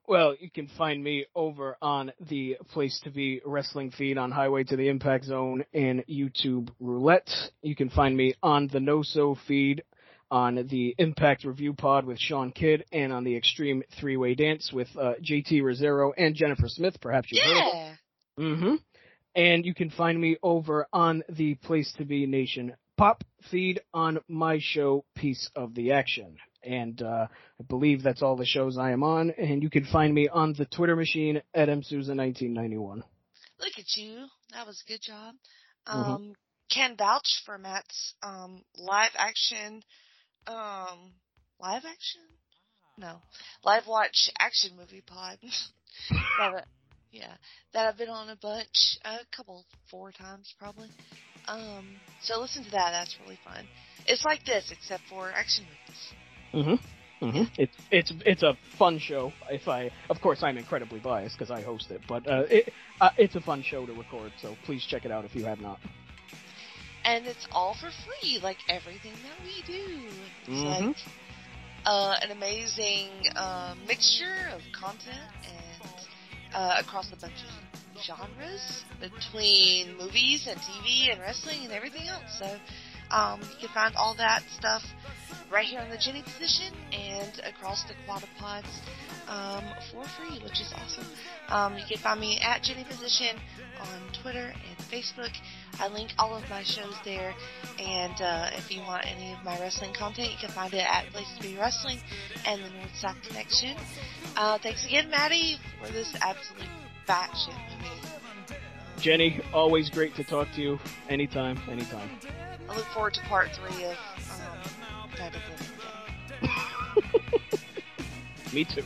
Well, you can find me over on the Place to Be Wrestling feed on Highway to the Impact Zone and YouTube Roulette. You can find me on the No So feed on the Impact Review Pod with Sean Kidd and on the Extreme Three Way Dance with uh, JT Rosero and Jennifer Smith. Perhaps you've heard Yeah. Mm-hmm. And you can find me over on the Place to Be Nation Pop feed on my show, Piece of the Action. And uh, I believe that's all the shows I am on. And you can find me on the Twitter machine at msusa1991. Look at you. That was a good job. Mhm. Um, can vouch for Matt's um live action, um, live action? No, live watch action movie pod. that, yeah, that I've been on a bunch, a couple, four times probably. Um, so listen to that. That's really fun. It's like this, except for action movies. Mm-hmm. Mm-hmm. It's it's it's a fun show. If I, of course, I'm incredibly biased because I host it, but uh, it uh, it's a fun show to record. So please check it out if you have not. and it's all for free, like everything that we do. It's Mhm. like uh, an amazing uh, mixture of content and uh, across a bunch of genres between movies and TV and wrestling and everything else. So um, you can find all that stuff right here on the Jenny position and across the Quadapods um, for free, which is awesome. Um, you can find me at Jenny Position on Twitter and Facebook. I link all of my shows there, and uh, if you want any of my wrestling content, you can find it at Place to Be Wrestling and the North South Connection. Uh, thanks again, Maddie, for this absolute batshit movie. Jenny, always great to talk to you. Anytime, anytime. I look forward to part three of um, Night of the Me too.